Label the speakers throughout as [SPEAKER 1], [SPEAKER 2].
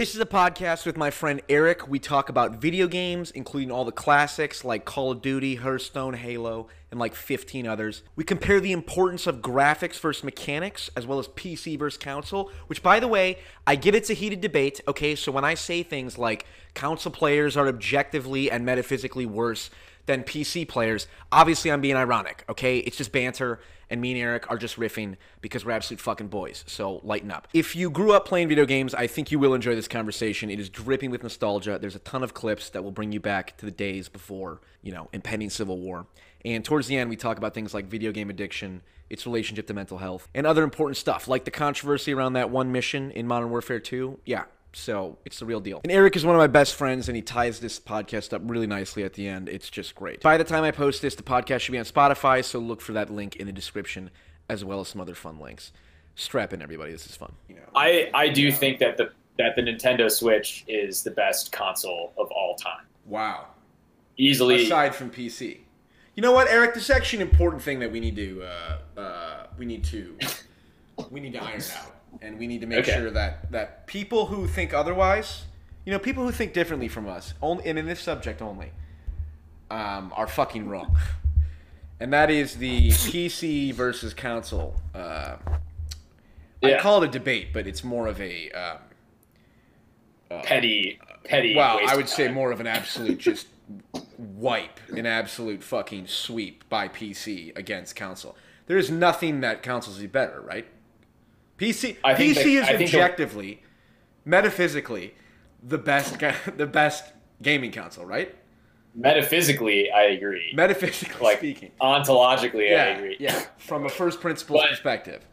[SPEAKER 1] This is a podcast with my friend Eric. We talk about video games, including all the classics like Call of Duty, Hearthstone, Halo, and like 15 others. We compare the importance of graphics versus mechanics, as well as PC versus console, which, by the way, I get it's a heated debate, okay? So when I say things like console players are objectively and metaphysically worse than PC players, obviously I'm being ironic, okay? It's just banter and me and Eric are just riffing because we're absolute fucking boys. So lighten up. If you grew up playing video games, I think you will enjoy this conversation. It is dripping with nostalgia. There's a ton of clips that will bring you back to the days before, you know, impending civil war. And towards the end, we talk about things like video game addiction, its relationship to mental health, and other important stuff, like the controversy around that one mission in Modern Warfare 2. Yeah, so it's the real deal. And Eric is one of my best friends, and he ties this podcast up really nicely at the end. It's just great. By the time I post this, the podcast should be on Spotify, so look for that link in the description, as well as some other fun links. Strap in, everybody. This is fun.
[SPEAKER 2] you I I do think that the that the Nintendo Switch is the best console of all time.
[SPEAKER 1] Wow.
[SPEAKER 2] Easily.
[SPEAKER 1] Aside from PC. You know what, Eric? This is actually an important thing that we need to uh, uh, we need to we need to iron out, and we need to make
[SPEAKER 2] Okay.
[SPEAKER 1] sure that that people who think otherwise, you know, people who think differently from us, only and in this subject only, um, are fucking wrong. And that is the PC versus console. Uh, I call it a debate, but it's more of a um,
[SPEAKER 2] petty petty.
[SPEAKER 1] Well, I would say more of an absolute just wipe, an absolute fucking sweep by PC against console. There is nothing that consoles do better, right? PC
[SPEAKER 2] I think
[SPEAKER 1] PC is
[SPEAKER 2] I
[SPEAKER 1] objectively, metaphysically, the best the best gaming console, right?
[SPEAKER 2] Metaphysically, I agree.
[SPEAKER 1] Metaphysically
[SPEAKER 2] like
[SPEAKER 1] speaking.
[SPEAKER 2] ontologically,
[SPEAKER 1] yeah,
[SPEAKER 2] I agree.
[SPEAKER 1] yeah, from a first principles
[SPEAKER 2] But-
[SPEAKER 1] perspective.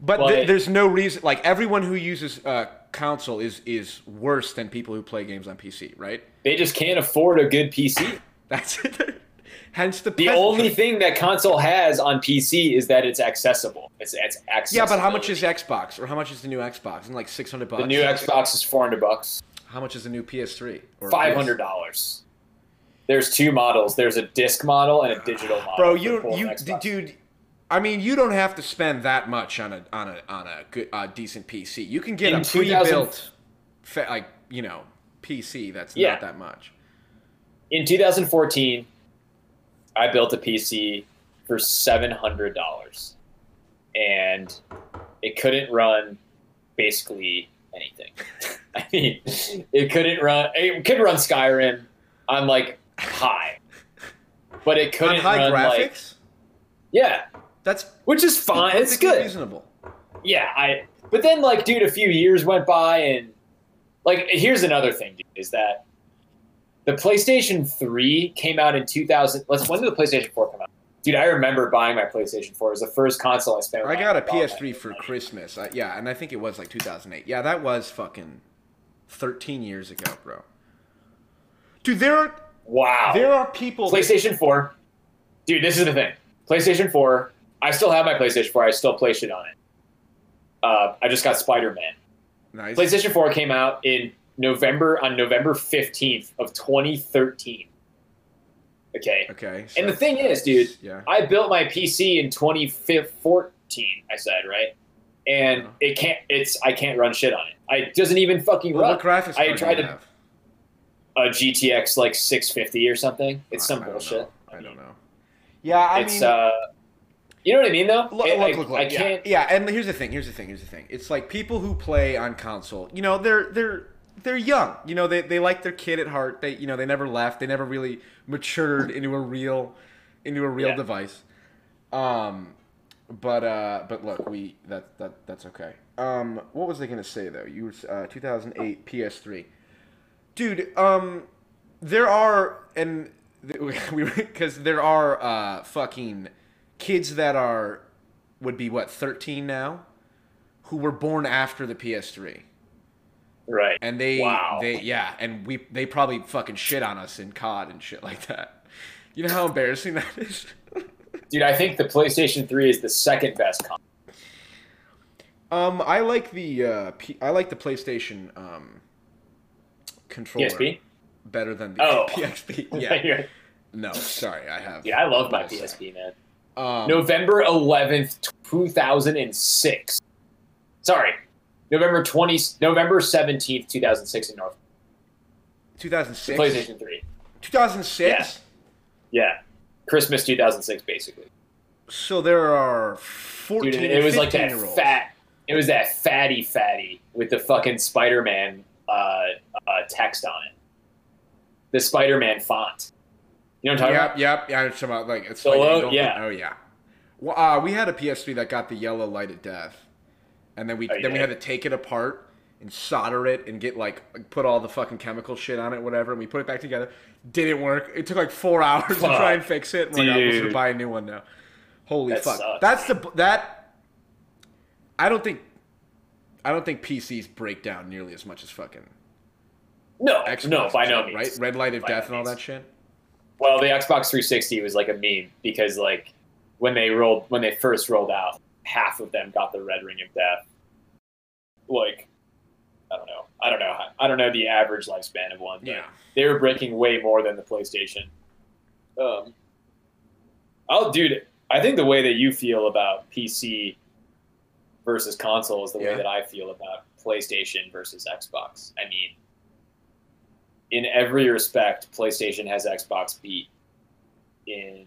[SPEAKER 1] But
[SPEAKER 2] but-
[SPEAKER 1] th- there's no reason. Like everyone who uses uh, console is is worse than people who play games on PC, right?
[SPEAKER 2] They just can't afford a good PC.
[SPEAKER 1] That's it. Hence the
[SPEAKER 2] The
[SPEAKER 1] peasantry.
[SPEAKER 2] only thing that console has on PC is that it's accessible. It's it's.
[SPEAKER 1] Yeah, but how much is Xbox or how much is the new Xbox? And like six hundred bucks.
[SPEAKER 2] the new Xbox is four hundred bucks,
[SPEAKER 1] How much is the new PS3? Or
[SPEAKER 2] five hundred dollars. There's two models. There's a disc model and a digital model.
[SPEAKER 1] Bro, you you
[SPEAKER 2] Xbox.
[SPEAKER 1] dude. I mean, you don't have to spend that much on a on a on a good uh, decent PC. You can get
[SPEAKER 2] In
[SPEAKER 1] a
[SPEAKER 2] 2000
[SPEAKER 1] pre-built, fa- like you know, PC that's
[SPEAKER 2] Yeah.
[SPEAKER 1] not that much.
[SPEAKER 2] In 2014, I built a PC for seven hundred dollars, and it couldn't run basically anything. I mean, it couldn't run. It could run Skyrim on like high, but it couldn't
[SPEAKER 1] high
[SPEAKER 2] run like
[SPEAKER 1] graphics,
[SPEAKER 2] yeah,
[SPEAKER 1] that's
[SPEAKER 2] which is fine. It's good.
[SPEAKER 1] reasonable.
[SPEAKER 2] Yeah, I. But then, like, dude, a few years went by, and like, here's another thing, dude, is that the PlayStation Three came out in 2000. Let's when did the PlayStation Four come out? Dude, I remember buying my PlayStation Four. It was the first console I spent.
[SPEAKER 1] I got a PS3 for
[SPEAKER 2] money.
[SPEAKER 1] Christmas. I, yeah, and I think it was like 2008. Yeah, that was fucking 13 years ago, bro. Dude, there are
[SPEAKER 2] Wow.
[SPEAKER 1] there are people.
[SPEAKER 2] PlayStation Four, dude. This is the thing. PlayStation Four. I still have my PlayStation Four. I still play shit on it. Uh, I just got Spider Man.
[SPEAKER 1] nice.
[SPEAKER 2] PlayStation 4 came out in November on November 15th of 2013. Okay.
[SPEAKER 1] Okay.
[SPEAKER 2] And the thing is, dude,
[SPEAKER 1] Yeah.
[SPEAKER 2] I built my PC in 2014, I said, right? And
[SPEAKER 1] Yeah.
[SPEAKER 2] it can't it's I can't run shit on it. I it doesn't even fucking
[SPEAKER 1] Well,
[SPEAKER 2] run.
[SPEAKER 1] what graphics
[SPEAKER 2] I tried
[SPEAKER 1] you
[SPEAKER 2] to-
[SPEAKER 1] have?
[SPEAKER 2] A GTX like 650 or something. It's some
[SPEAKER 1] I don't
[SPEAKER 2] bullshit.
[SPEAKER 1] know. I don't know. Yeah, I
[SPEAKER 2] it's
[SPEAKER 1] mean,
[SPEAKER 2] uh you know what I mean though?
[SPEAKER 1] look,
[SPEAKER 2] It-
[SPEAKER 1] look,
[SPEAKER 2] I,
[SPEAKER 1] look, look,
[SPEAKER 2] I
[SPEAKER 1] yeah,
[SPEAKER 2] can't
[SPEAKER 1] Yeah, and here's the thing. Here's the thing. Here's the thing. It's like people who play on console. You know, they're they're they're young. You know, they they like their kid at heart. They you know they never left. They never really matured into a real into a real
[SPEAKER 2] Yeah.
[SPEAKER 1] device. Um, but uh, but look, we that that that's okay. Um, what was I gonna say though? You were uh, 2008 PS3, dude. Um, there are and we because there are uh fucking kids that are would be what 13 now who were born after the PS3
[SPEAKER 2] right.
[SPEAKER 1] and they
[SPEAKER 2] Wow.
[SPEAKER 1] they yeah and we they probably fucking shit on us in COD and shit like that. You know how embarrassing that is.
[SPEAKER 2] Dude, I think the PlayStation 3 is the second best console.
[SPEAKER 1] Um, I like the uh, P- I like the PlayStation um controller
[SPEAKER 2] PSP?
[SPEAKER 1] better than the
[SPEAKER 2] Oh.
[SPEAKER 1] PSP. Yeah, no, sorry, I have.
[SPEAKER 2] Yeah, I love my. PSP, man.
[SPEAKER 1] Um,
[SPEAKER 2] November 11th, 2006. Sorry. November twenty, November seventeenth, two thousand six in North
[SPEAKER 1] 2006.
[SPEAKER 2] PlayStation Three.
[SPEAKER 1] 2006.
[SPEAKER 2] Yeah, Christmas two thousand six, basically.
[SPEAKER 1] So there are 14
[SPEAKER 2] Dude, it was like that fat. It was that fatty fatty with the fucking Spider Man uh, uh, text on it. The Spider Man font. You know what I'm talking
[SPEAKER 1] Yep,
[SPEAKER 2] about?
[SPEAKER 1] yep. Yeah, I'm talking about like it's
[SPEAKER 2] Solo?
[SPEAKER 1] like, don't-
[SPEAKER 2] Yeah.
[SPEAKER 1] Oh yeah. Well, uh, we had a PS3 that got the yellow light of death, and then we
[SPEAKER 2] Oh,
[SPEAKER 1] then we had to take it apart and solder it and get like put all the fucking chemical shit on it, whatever. And we put it back together. Didn't work. It took like four hours to try and fix it. We're like, oh, we'll buy a new one now. Holy
[SPEAKER 2] That
[SPEAKER 1] fuck!
[SPEAKER 2] sucks,
[SPEAKER 1] That's the that. I don't think. I don't think PCs break down nearly as much as fucking
[SPEAKER 2] No,
[SPEAKER 1] Xbox.
[SPEAKER 2] no, by no
[SPEAKER 1] right? Red light of
[SPEAKER 2] By no
[SPEAKER 1] death and all
[SPEAKER 2] means.
[SPEAKER 1] that shit.
[SPEAKER 2] Well, the Xbox 360 was like a meme because like when they rolled when they first rolled out, half of them got the red ring of death. Like, I don't know. I don't know. I don't know the average lifespan of one. But
[SPEAKER 1] Yeah.
[SPEAKER 2] they were breaking way more than the PlayStation. Um, oh, dude, I think the way that you feel about PC versus console is the
[SPEAKER 1] Yeah.
[SPEAKER 2] way that I feel about PlayStation versus Xbox. I mean, in every respect, PlayStation has Xbox beat in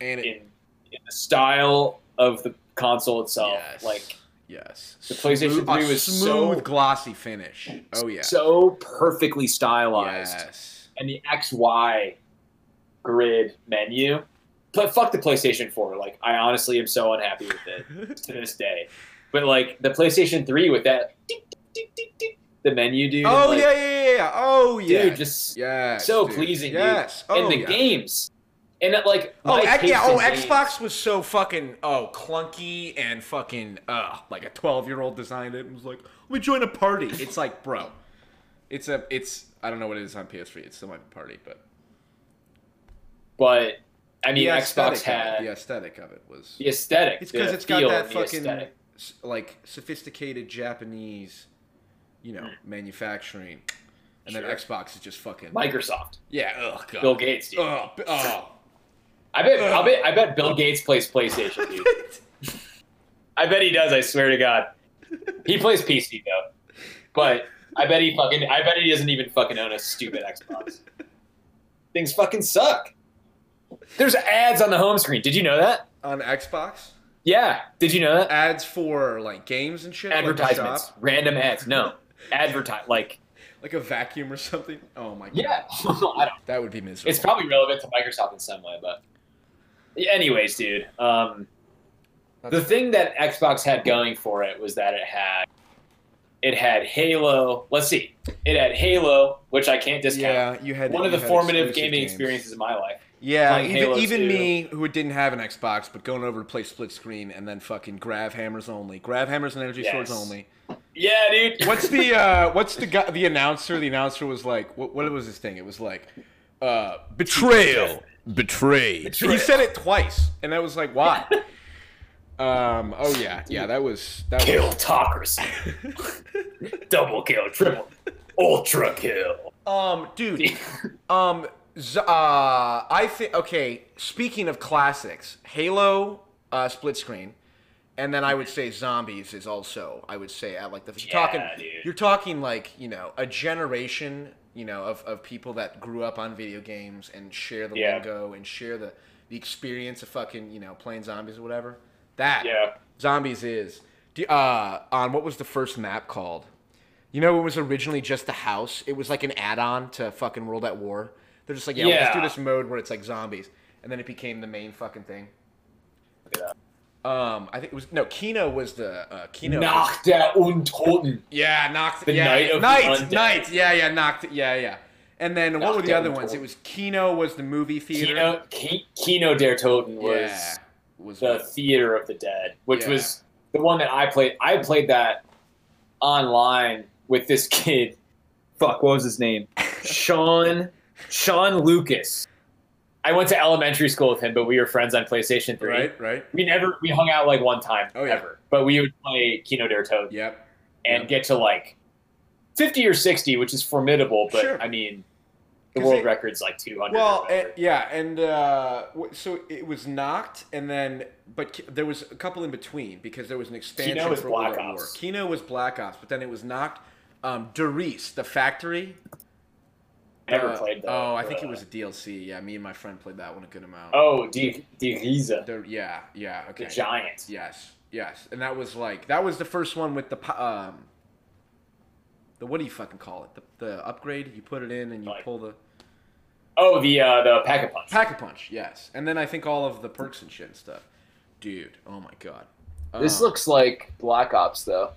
[SPEAKER 1] And it,
[SPEAKER 2] in in the style of the console itself.
[SPEAKER 1] Yes.
[SPEAKER 2] Like
[SPEAKER 1] yes,
[SPEAKER 2] the PlayStation
[SPEAKER 1] Smooth-
[SPEAKER 2] 3
[SPEAKER 1] a
[SPEAKER 2] was
[SPEAKER 1] smooth,
[SPEAKER 2] so-
[SPEAKER 1] glossy finish. Oh yeah,
[SPEAKER 2] so perfectly stylized.
[SPEAKER 1] yes.
[SPEAKER 2] and the XY grid menu. But fuck the PlayStation 4. Like, I honestly am so unhappy with it to this day. But like the PlayStation 3 with that ding, ding, ding, the menu, dude.
[SPEAKER 1] oh
[SPEAKER 2] like,
[SPEAKER 1] yeah, yeah, yeah, yeah. Oh yeah,
[SPEAKER 2] dude, just
[SPEAKER 1] yes,
[SPEAKER 2] so
[SPEAKER 1] dude.
[SPEAKER 2] pleasing, dude.
[SPEAKER 1] Yes,
[SPEAKER 2] and
[SPEAKER 1] oh,
[SPEAKER 2] the
[SPEAKER 1] yeah.
[SPEAKER 2] games. And it, like
[SPEAKER 1] Oh X- yeah. Oh, Xbox was so fucking oh clunky and fucking uh like a twelve year old designed it and was like, let me join a party. It's like, bro, it's a it's I don't know what it is on PS3. It's still my party, but
[SPEAKER 2] But I mean, Xbox
[SPEAKER 1] of it-
[SPEAKER 2] had
[SPEAKER 1] the aesthetic of it was.
[SPEAKER 2] the aesthetic.
[SPEAKER 1] It's because it's got that fucking
[SPEAKER 2] aesthetic.
[SPEAKER 1] like sophisticated Japanese, you know, manufacturing, and then Xbox is just fucking
[SPEAKER 2] Microsoft,
[SPEAKER 1] yeah. Oh god.
[SPEAKER 2] Bill Gates, dude.
[SPEAKER 1] Oh, oh.
[SPEAKER 2] I bet, I bet, I bet Bill Gates plays PlayStation, dude. I bet he does. I swear to God, he plays PC though. But I bet he fucking. I bet he doesn't even fucking own a stupid Xbox. Things fucking suck. There's ads on the home screen. Did you know that?
[SPEAKER 1] on Xbox,
[SPEAKER 2] Yeah. Did you know that?
[SPEAKER 1] ads for like games and shit,
[SPEAKER 2] Advertisements,
[SPEAKER 1] shop?
[SPEAKER 2] random ads. No, advertise like
[SPEAKER 1] like a vacuum or something. Oh my god,
[SPEAKER 2] yeah. I don't.
[SPEAKER 1] that would be miserable.
[SPEAKER 2] It's probably relevant to Microsoft in some way, but Yeah, anyways, dude. Um, the thing that Xbox had going for it was that it had it had Halo. Let's see, it had Halo, which I can't discount.
[SPEAKER 1] yeah, you had
[SPEAKER 2] One of the formative gaming
[SPEAKER 1] games.
[SPEAKER 2] experiences of my life.
[SPEAKER 1] Yeah, even, even me who didn't have an Xbox, but going over to play split screen and then fucking grab hammers only, grab hammers and energy swords only.
[SPEAKER 2] Yeah, dude.
[SPEAKER 1] What's the uh, what's the guy, the announcer? The announcer was like, what, what was his thing? It was like, uh, betrayal, betray.
[SPEAKER 2] Betrayal.
[SPEAKER 1] He said it twice, and I was like, why? um. Oh yeah, yeah. That was that
[SPEAKER 2] kill
[SPEAKER 1] was.
[SPEAKER 2] talkers? Double kill, triple, ultra kill.
[SPEAKER 1] Um, dude. Um, Z- uh, I think okay. Speaking of classics, Halo, uh, split screen, and then I would say Zombies is also. I would say at like the you're
[SPEAKER 2] Yeah,
[SPEAKER 1] talking.
[SPEAKER 2] dude.
[SPEAKER 1] You're talking like you know a generation. You know of, of people that grew up on video games and share the
[SPEAKER 2] Yeah.
[SPEAKER 1] lingo and share the the experience of fucking you know playing zombies or whatever. That
[SPEAKER 2] Yeah.
[SPEAKER 1] zombies is. Do, uh, on what was the first map called? You know, it was originally just a house. It was like an add-on to fucking World at War. They're just like, yeah, let's do this mode where it's like zombies, and then it became the main fucking thing.
[SPEAKER 2] Yeah.
[SPEAKER 1] Um, I think it was no Kino was the uh, Kino.
[SPEAKER 2] Nacht der Untoten.
[SPEAKER 1] Yeah, knocked.
[SPEAKER 2] The
[SPEAKER 1] yeah,
[SPEAKER 2] Night of the
[SPEAKER 1] night, night. Yeah, yeah, knocked. Yeah, yeah. And then what were the other
[SPEAKER 2] the
[SPEAKER 1] ones?
[SPEAKER 2] Toten.
[SPEAKER 1] It was Kino was the movie theater.
[SPEAKER 2] Kino, Ki- Kino der Toten was
[SPEAKER 1] yeah, was
[SPEAKER 2] the Theater of the Dead, which
[SPEAKER 1] Yeah.
[SPEAKER 2] was the one that I played. I played that online with this kid. Fuck, what was his name? Sean Sean Lucas. I went to elementary school with him, but we were friends on PlayStation Three.
[SPEAKER 1] right, right.
[SPEAKER 2] We never we hung out like one time
[SPEAKER 1] Oh, yeah.
[SPEAKER 2] ever, but we would play Kino der Toten
[SPEAKER 1] Yep.
[SPEAKER 2] and
[SPEAKER 1] Yep.
[SPEAKER 2] get to like fifty or sixty, which is formidable. But
[SPEAKER 1] Sure.
[SPEAKER 2] I mean, the world
[SPEAKER 1] it-
[SPEAKER 2] record's like 200.
[SPEAKER 1] Well,
[SPEAKER 2] whatever.
[SPEAKER 1] eh, yeah, and uh, so it was knocked, and then but there was a couple in between because there was an expansion
[SPEAKER 2] was
[SPEAKER 1] for
[SPEAKER 2] Black
[SPEAKER 1] at War.
[SPEAKER 2] Ops.
[SPEAKER 1] Kino was Black Ops, but then it was knocked. Um, Der Riese, the factory.
[SPEAKER 2] Never
[SPEAKER 1] uh,
[SPEAKER 2] played that.
[SPEAKER 1] Oh, I think
[SPEAKER 2] uh,
[SPEAKER 1] it was a DLC. Yeah, me and my friend played that one a good amount.
[SPEAKER 2] Oh, Di Di Riza,
[SPEAKER 1] The- yeah, yeah,
[SPEAKER 2] the
[SPEAKER 1] okay.
[SPEAKER 2] giant.
[SPEAKER 1] Yes, yes, and that was like that was the first one with the um, the what do you fucking call it? The, the upgrade. You put it in and you
[SPEAKER 2] Like-
[SPEAKER 1] pull the
[SPEAKER 2] Oh, the uh, the pack a punch.
[SPEAKER 1] pack a punch. Yes, and then I think all of the perks and shit and stuff. Dude, oh my god.
[SPEAKER 3] This
[SPEAKER 1] Uh,
[SPEAKER 3] looks like Black Ops though.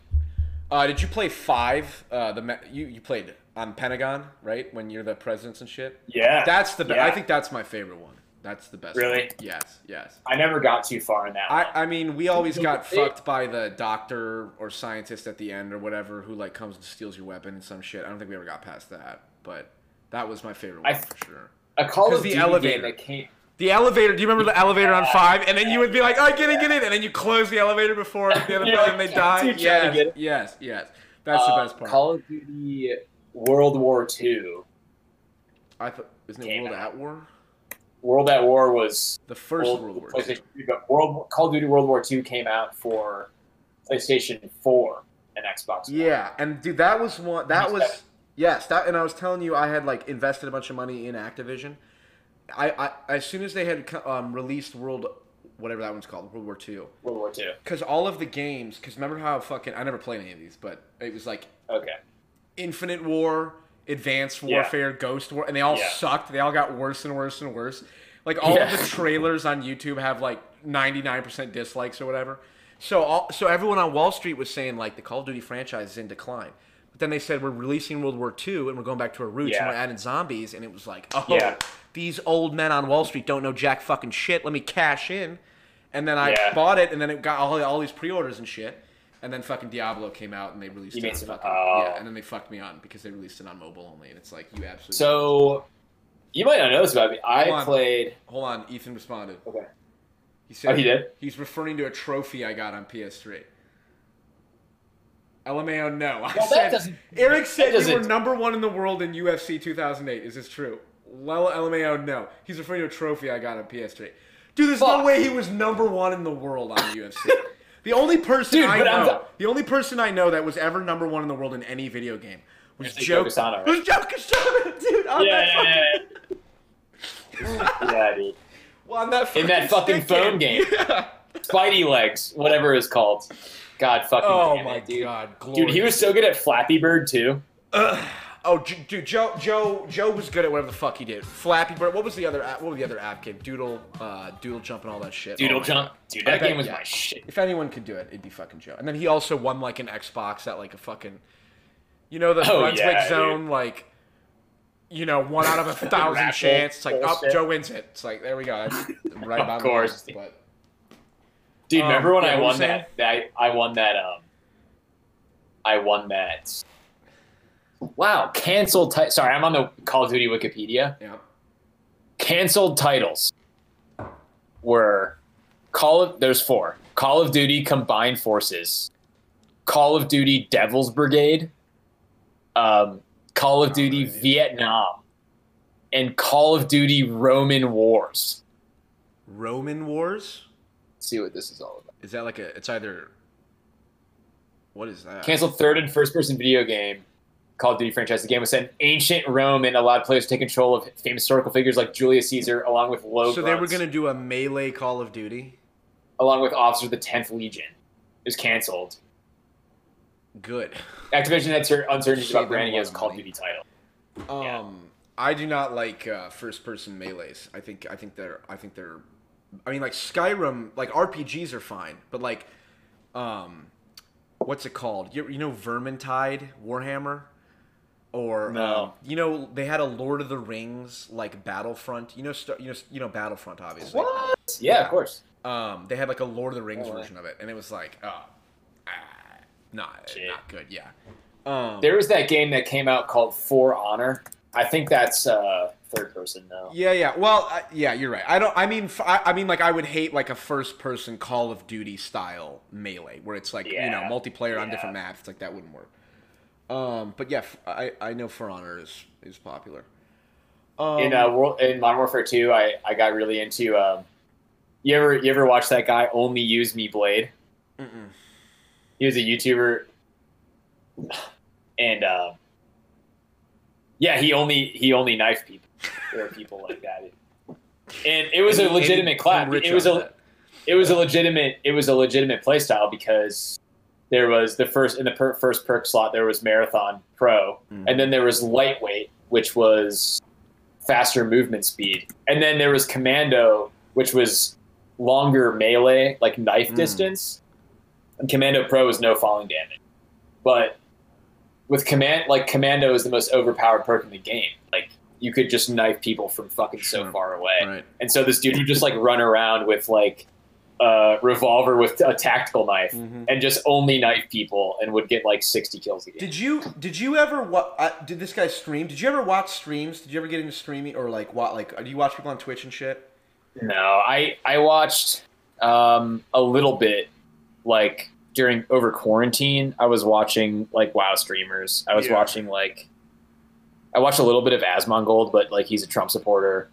[SPEAKER 1] Uh, did you play five? Uh, the you you played on Pentagon, right? When you're the presidents and shit.
[SPEAKER 2] Yeah,
[SPEAKER 1] That's the. Be-
[SPEAKER 2] Yeah.
[SPEAKER 1] I think that's my favorite one. That's the best.
[SPEAKER 2] Really?
[SPEAKER 1] one. Yes. Yes.
[SPEAKER 2] I never got too far in that. one.
[SPEAKER 1] I, I mean, we always got fucked by the doctor or scientist at the end or whatever who like comes and steals your weapon and some shit. I don't think we ever got past that, but that was my favorite
[SPEAKER 2] I
[SPEAKER 1] one
[SPEAKER 2] th-
[SPEAKER 1] for sure.
[SPEAKER 2] a Call of
[SPEAKER 1] the
[SPEAKER 2] Duty
[SPEAKER 1] elevator.
[SPEAKER 2] game that came.
[SPEAKER 1] The elevator. Do you remember the elevator on five? And then you would be like, "Oh, get in, get in," and then you close the elevator before the other
[SPEAKER 2] You're like,
[SPEAKER 1] they die.
[SPEAKER 2] "Dude, trying to
[SPEAKER 1] Yes, yes, yes. That's the
[SPEAKER 2] uh,
[SPEAKER 1] best part.
[SPEAKER 2] Call of Duty World War II.
[SPEAKER 1] I thought isn't it World
[SPEAKER 2] out.
[SPEAKER 1] at War?
[SPEAKER 2] World at War was
[SPEAKER 1] The first
[SPEAKER 2] World,
[SPEAKER 1] World War.
[SPEAKER 2] 3, but World Call of Duty World War II came out for PlayStation 4 and Xbox. One.
[SPEAKER 1] Yeah, and dude, that was one. That was
[SPEAKER 2] seven.
[SPEAKER 1] yes. That and I was telling you, I had like invested a bunch of money in Activision. I, I as soon as they had um, released World, whatever that one's called, World War Two,
[SPEAKER 2] World War II.
[SPEAKER 1] because all of the games, because remember how fucking I never played any of these, but it was like
[SPEAKER 2] Okay.
[SPEAKER 1] Infinite War, Advanced
[SPEAKER 2] Yeah.
[SPEAKER 1] Warfare, Ghost War, and they all
[SPEAKER 2] Yeah.
[SPEAKER 1] sucked. They all got worse and worse and worse. Like all of the trailers on YouTube have like 99% dislikes or whatever. So all, so everyone on Wall Street was saying like the Call of Duty franchise is in decline. But then they said we're releasing World War II and we're going back to our roots and we're adding zombies and it was like, oh,
[SPEAKER 2] Yeah.
[SPEAKER 1] these old men on Wall Street don't know jack fucking shit. Let me cash in. And then I
[SPEAKER 2] Yeah.
[SPEAKER 1] bought it and then it got all, all these pre-orders and shit. And then fucking Diablo came out and they released
[SPEAKER 2] You
[SPEAKER 1] it on
[SPEAKER 2] some-
[SPEAKER 1] fucking
[SPEAKER 2] oh.
[SPEAKER 1] yeah, and then they fucked me on because they released it on mobile only, and it's like you absolutely.
[SPEAKER 2] So you might not know this about me.
[SPEAKER 1] Hold
[SPEAKER 2] I
[SPEAKER 1] on.
[SPEAKER 2] played.
[SPEAKER 1] hold on, Ethan responded.
[SPEAKER 2] Okay.
[SPEAKER 1] He said
[SPEAKER 2] Oh, he did.
[SPEAKER 1] he's referring to a trophy I got on PS3. LMAO, no. I
[SPEAKER 2] Well,
[SPEAKER 1] said Eric said you were number one in the world in UFC 2008. Is this true? Well, LMAO, no. He's referring to a trophy I got on PS3. Dude, there's no
[SPEAKER 2] Fuck.
[SPEAKER 1] way he was number one in the world on UFC. The only person
[SPEAKER 2] Dude,
[SPEAKER 1] I
[SPEAKER 2] but I'm
[SPEAKER 1] know,
[SPEAKER 2] t-
[SPEAKER 1] the only person I know that was ever number one in the world in any video game was
[SPEAKER 2] It's like
[SPEAKER 1] Joe.
[SPEAKER 2] Yokosano, right?
[SPEAKER 1] Was Joe Casano, dude? On
[SPEAKER 2] Yeah,
[SPEAKER 1] that fucking,
[SPEAKER 2] yeah, yeah, dude.
[SPEAKER 1] well, on that
[SPEAKER 2] In that fucking phone game.
[SPEAKER 1] Yeah.
[SPEAKER 2] Spidey legs, whatever it's called. God fucking
[SPEAKER 1] Oh
[SPEAKER 2] damn
[SPEAKER 1] my
[SPEAKER 2] it, dude.
[SPEAKER 1] god,
[SPEAKER 2] Dude, he was so good at Flappy Bird too.
[SPEAKER 1] Oh, J- dude, Joe, Joe, Joe was good at whatever the fuck he did. Flappy Bird. What was the other? app- What was the other app game? Doodle, uh, Doodle Jump, and all that shit. Oh
[SPEAKER 2] Doodle
[SPEAKER 1] my
[SPEAKER 2] Jump. Dude, that
[SPEAKER 1] bet-
[SPEAKER 2] game was
[SPEAKER 1] yeah.
[SPEAKER 2] my shit.
[SPEAKER 1] If anyone could do it, it'd be fucking Joe. And then he also won like an Xbox at like a fucking, you know, the
[SPEAKER 2] Oh,
[SPEAKER 1] Brunswick
[SPEAKER 2] yeah,
[SPEAKER 1] Zone, like, you know, one out of a thousand chance. It's like, oh. Joe wins it. It's like, there we go. Right
[SPEAKER 2] Of course.
[SPEAKER 1] list, But
[SPEAKER 2] Dude,
[SPEAKER 1] Um,
[SPEAKER 2] remember when
[SPEAKER 1] yeah,
[SPEAKER 2] I won that, that? I won that. Um, I won that. Wow, canceled. Ti- Sorry, I'm on the Call of Duty Wikipedia.
[SPEAKER 1] yeah,
[SPEAKER 2] Canceled titles were Call of. There's four. Call of Duty Combined Forces, Call of Duty Devil's Brigade, um, Call of Duty
[SPEAKER 1] Alright.
[SPEAKER 2] Vietnam, and Call of Duty Roman Wars.
[SPEAKER 1] Roman Wars.
[SPEAKER 2] Let's see what this is all about.
[SPEAKER 1] Is that like a? It's either. What is that?
[SPEAKER 2] Canceled third and first person video game, Call of Duty franchise. The game was set in ancient Rome and allowed players to take control of famous historical figures like Julius Caesar, along with low.
[SPEAKER 1] So they were gonna do a melee Call of Duty.
[SPEAKER 2] along with officers of the Tenth Legion. It was canceled.
[SPEAKER 1] Good.
[SPEAKER 2] Activision had cer- uncertainties about
[SPEAKER 1] them
[SPEAKER 2] branding
[SPEAKER 1] a
[SPEAKER 2] it as a Call of. Duty title.
[SPEAKER 1] Um,
[SPEAKER 2] Yeah.
[SPEAKER 1] I do not like uh, first-person melees. I think I think they're I think they're, I mean like Skyrim like RPGs are fine, but like, um, what's it called? You, you know Vermintide Warhammer, or
[SPEAKER 2] No.
[SPEAKER 1] um, you know they had a Lord of the Rings like Battlefront. You know you know you know Battlefront obviously.
[SPEAKER 2] What? Yeah,
[SPEAKER 1] Yeah.
[SPEAKER 2] of course.
[SPEAKER 1] Um, they had like a Lord of the Rings
[SPEAKER 2] Oh,
[SPEAKER 1] version of it, and it was like oh, ah, not
[SPEAKER 2] Shit.
[SPEAKER 1] not good. Yeah. Um,
[SPEAKER 2] There was that game that came out called For Honor. I think that's uh, third person though.
[SPEAKER 1] Yeah, yeah. Well, uh, yeah, you're right. I don't. I mean, f- I, I mean, like, I would hate like a first-person Call of Duty style melee where it's like you know
[SPEAKER 2] Yeah,
[SPEAKER 1] multiplayer on different maps. It's like that wouldn't work. Um, but yeah, I, I know For Honor is is popular. Um,
[SPEAKER 2] in uh, world in Modern Warfare Two, I I got really into. Um, you ever you ever watch that guy only use me blade?
[SPEAKER 1] mm-mm.
[SPEAKER 2] He was a YouTuber, and um, yeah, he only he only knifed people. There are people like that, and it was
[SPEAKER 1] And-
[SPEAKER 2] a legitimate clap. It was a
[SPEAKER 1] that.
[SPEAKER 2] it was a legitimate it was a legitimate play style because there was the first in the per, first perk slot there was marathon pro.
[SPEAKER 1] Mm.
[SPEAKER 2] and then there was lightweight which was faster movement speed. And then there was commando which was longer melee like knife
[SPEAKER 1] Mm.
[SPEAKER 2] distance. And commando pro is no falling damage. But with command like commando is the most overpowered perk in the game. Like you could just knife people from fucking so far away.
[SPEAKER 1] Right.
[SPEAKER 2] and so this dude would just like run around with like a revolver with a tactical knife
[SPEAKER 1] Mhm.
[SPEAKER 2] and just only knife people and would get like 60 kills a game.
[SPEAKER 1] Did you did you ever what uh, did this guy stream? Did you ever watch streams? Did you ever get into streaming or like what like do you watch people on Twitch and shit?
[SPEAKER 2] No, I I watched um, a little bit like during over quarantine. I was watching like WoW streamers. I was
[SPEAKER 1] Yeah.
[SPEAKER 2] watching like I watched a little bit of Asmongold, but like he's a Trump supporter.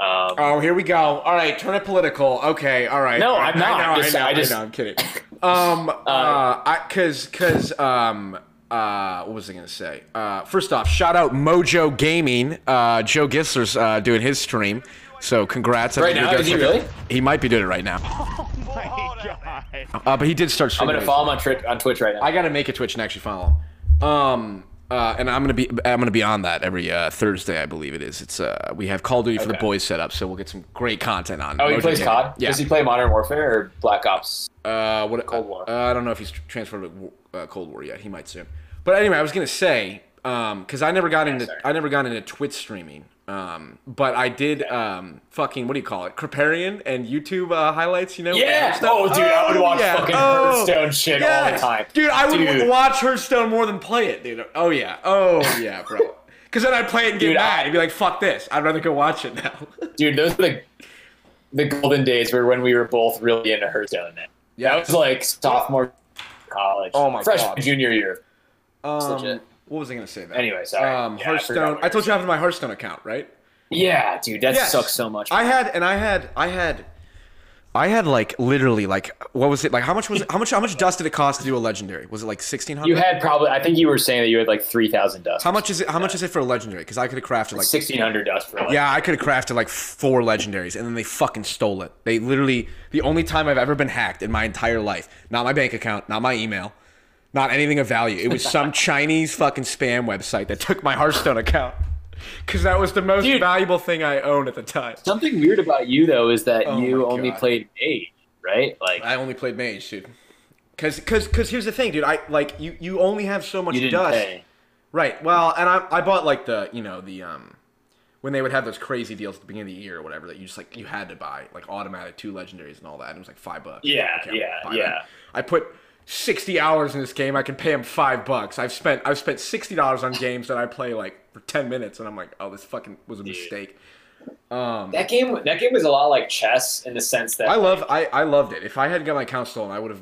[SPEAKER 2] Um,
[SPEAKER 1] Oh, here we go. All right, turn it political. Okay, all right.
[SPEAKER 2] No,
[SPEAKER 1] All right.
[SPEAKER 2] I'm not.
[SPEAKER 1] I know,
[SPEAKER 2] I'm just-
[SPEAKER 1] I know,
[SPEAKER 2] I just-
[SPEAKER 1] I know, I'm kidding. Um, uh, I, cause, cause, um, uh, what was I gonna say? Uh, first off, shout out Mojo Gaming. Uh, Joe Gissler's uh, doing his stream, so congrats. I
[SPEAKER 2] Right now? Is he
[SPEAKER 1] gonna-
[SPEAKER 2] really?
[SPEAKER 1] He might be doing it right now. Oh my god! Uh, but he did start
[SPEAKER 2] I'm gonna follow him on, Twitch on Twitch right now.
[SPEAKER 1] I gotta make a Twitch and actually follow him. Um, uh, and I'm gonna be I'm gonna be on that every uh, Thursday, I believe it is. It's uh, we have Call of Duty for the boys set up, so we'll get some great content on.
[SPEAKER 2] oh, he
[SPEAKER 1] Mojo
[SPEAKER 2] plays. COD.
[SPEAKER 1] Yeah.
[SPEAKER 2] Does he play Modern Warfare or Black Ops?
[SPEAKER 1] Uh, what
[SPEAKER 2] Cold War.
[SPEAKER 1] Uh, I don't know if he's transferred to uh, Cold War yet. He might soon. But anyway, I was gonna say, um, because I never got into
[SPEAKER 2] sorry.
[SPEAKER 1] I never got into Twitch streaming. Um, but I did um, fucking what do you call it? Kripparrian and YouTube uh, highlights. You know?
[SPEAKER 2] Yeah. Oh, dude, I would watch
[SPEAKER 1] yeah.
[SPEAKER 2] fucking
[SPEAKER 1] Oh,
[SPEAKER 2] Hearthstone shit all the time.
[SPEAKER 1] Dude, I would
[SPEAKER 2] Dude.
[SPEAKER 1] watch Hearthstone more than play it, dude. Oh yeah. Oh yeah, bro. Because then I'd play it and get
[SPEAKER 2] Dude,
[SPEAKER 1] mad
[SPEAKER 2] I-
[SPEAKER 1] and be like, "Fuck this! I'd rather go watch it now."
[SPEAKER 2] Dude, those were the the golden days were when we were both really into Hearthstone. That
[SPEAKER 1] yeah.
[SPEAKER 2] was like sophomore college.
[SPEAKER 1] Oh my
[SPEAKER 2] freshman
[SPEAKER 1] God.
[SPEAKER 2] junior year.
[SPEAKER 1] Um,
[SPEAKER 2] legit.
[SPEAKER 1] What was I gonna say? Then?
[SPEAKER 2] Anyway, sorry.
[SPEAKER 1] Um,
[SPEAKER 2] Yeah, I
[SPEAKER 1] Hearthstone.
[SPEAKER 2] what
[SPEAKER 1] I, told you I have my Hearthstone account, right?
[SPEAKER 2] Yeah, dude, that
[SPEAKER 1] Yes.
[SPEAKER 2] sucks so much.
[SPEAKER 1] I had and I had I had I had like literally like what was it like how much was it how much how much dust did it cost to do a legendary? Was it like sixteen hundred?
[SPEAKER 2] you had probably. I think you were saying that you had like three thousand dust.
[SPEAKER 1] How much is it? How much is it for a legendary? Because I could have crafted like
[SPEAKER 2] Sixteen hundred dust for
[SPEAKER 1] yeah, I could have crafted like four legendaries, and then they fucking stole it. They literally the only time I've ever been hacked in my entire life. Not my bank account, not my email, not anything of value. It was some Chinese fucking spam website that took my Hearthstone account. Because that was the most
[SPEAKER 2] Dude.
[SPEAKER 1] valuable thing I owned at the time.
[SPEAKER 2] Something weird about you though is that
[SPEAKER 1] Oh
[SPEAKER 2] you only
[SPEAKER 1] God.
[SPEAKER 2] played mage, right? Like
[SPEAKER 1] I only played mage, dude. Cause, cause, cause here's the thing, dude. I like you. You only have so much dust,
[SPEAKER 2] pay.
[SPEAKER 1] right? Well, and I, I bought like the, you know, the um, when they would have those crazy deals at the beginning of the year or whatever that you just like you had to buy like automatic two legendaries and all that. And it was like five bucks.
[SPEAKER 2] Yeah,
[SPEAKER 1] Okay,
[SPEAKER 2] yeah, yeah.
[SPEAKER 1] that. I put sixty hours in this game. I can pay him five bucks. I've spent I've spent sixty dollars on games that I play like for ten minutes, and I'm like, oh, this fucking was a mistake. Um,
[SPEAKER 2] That game. That game was a lot like chess in the sense that
[SPEAKER 1] I love I, I loved it. If I hadn't got my account stolen, I would have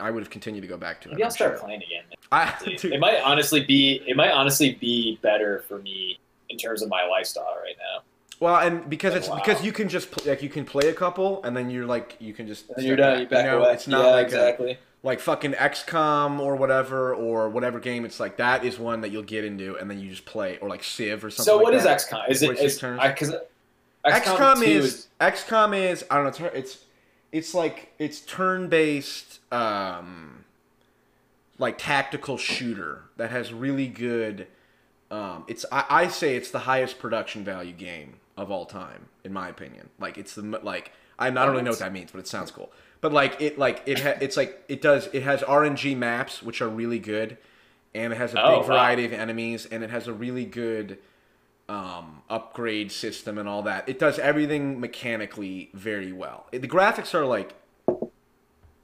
[SPEAKER 1] I would have continued to go back to it.
[SPEAKER 2] maybe I'll start
[SPEAKER 1] sure.
[SPEAKER 2] playing again.
[SPEAKER 1] I,
[SPEAKER 2] It might honestly be. It might honestly be better for me in terms of my lifestyle right now.
[SPEAKER 1] well, and because it's
[SPEAKER 2] Wow.
[SPEAKER 1] because you can just pl- like you can play a couple, and then you're like you can just
[SPEAKER 2] And you're
[SPEAKER 1] step
[SPEAKER 2] done. You back
[SPEAKER 1] know,
[SPEAKER 2] away.
[SPEAKER 1] It's not
[SPEAKER 2] yeah,
[SPEAKER 1] like a-
[SPEAKER 2] exactly.
[SPEAKER 1] Like fucking XCOM or whatever or whatever game. It's like that is one that you'll get into, and then you just play or like Civ or something.
[SPEAKER 2] So
[SPEAKER 1] like
[SPEAKER 2] what is. XCOM? Is it is
[SPEAKER 1] turns?
[SPEAKER 2] because
[SPEAKER 1] XCOM,
[SPEAKER 2] 2
[SPEAKER 1] is, XCOM is I don't know. It's it's, it's like it's turn based, um, like tactical shooter that has really good. Um, it's I, I say it's the highest production value game of all time in my opinion. Like it's the like I, I don't really know what that means, but it sounds cool. But like it like it ha- it's like it does it has RNG maps which are really good, and it has a
[SPEAKER 2] Oh,
[SPEAKER 1] big
[SPEAKER 2] wow.
[SPEAKER 1] variety of enemies, and it has a really good um, upgrade system and all that. It does everything mechanically very well. It- the graphics are like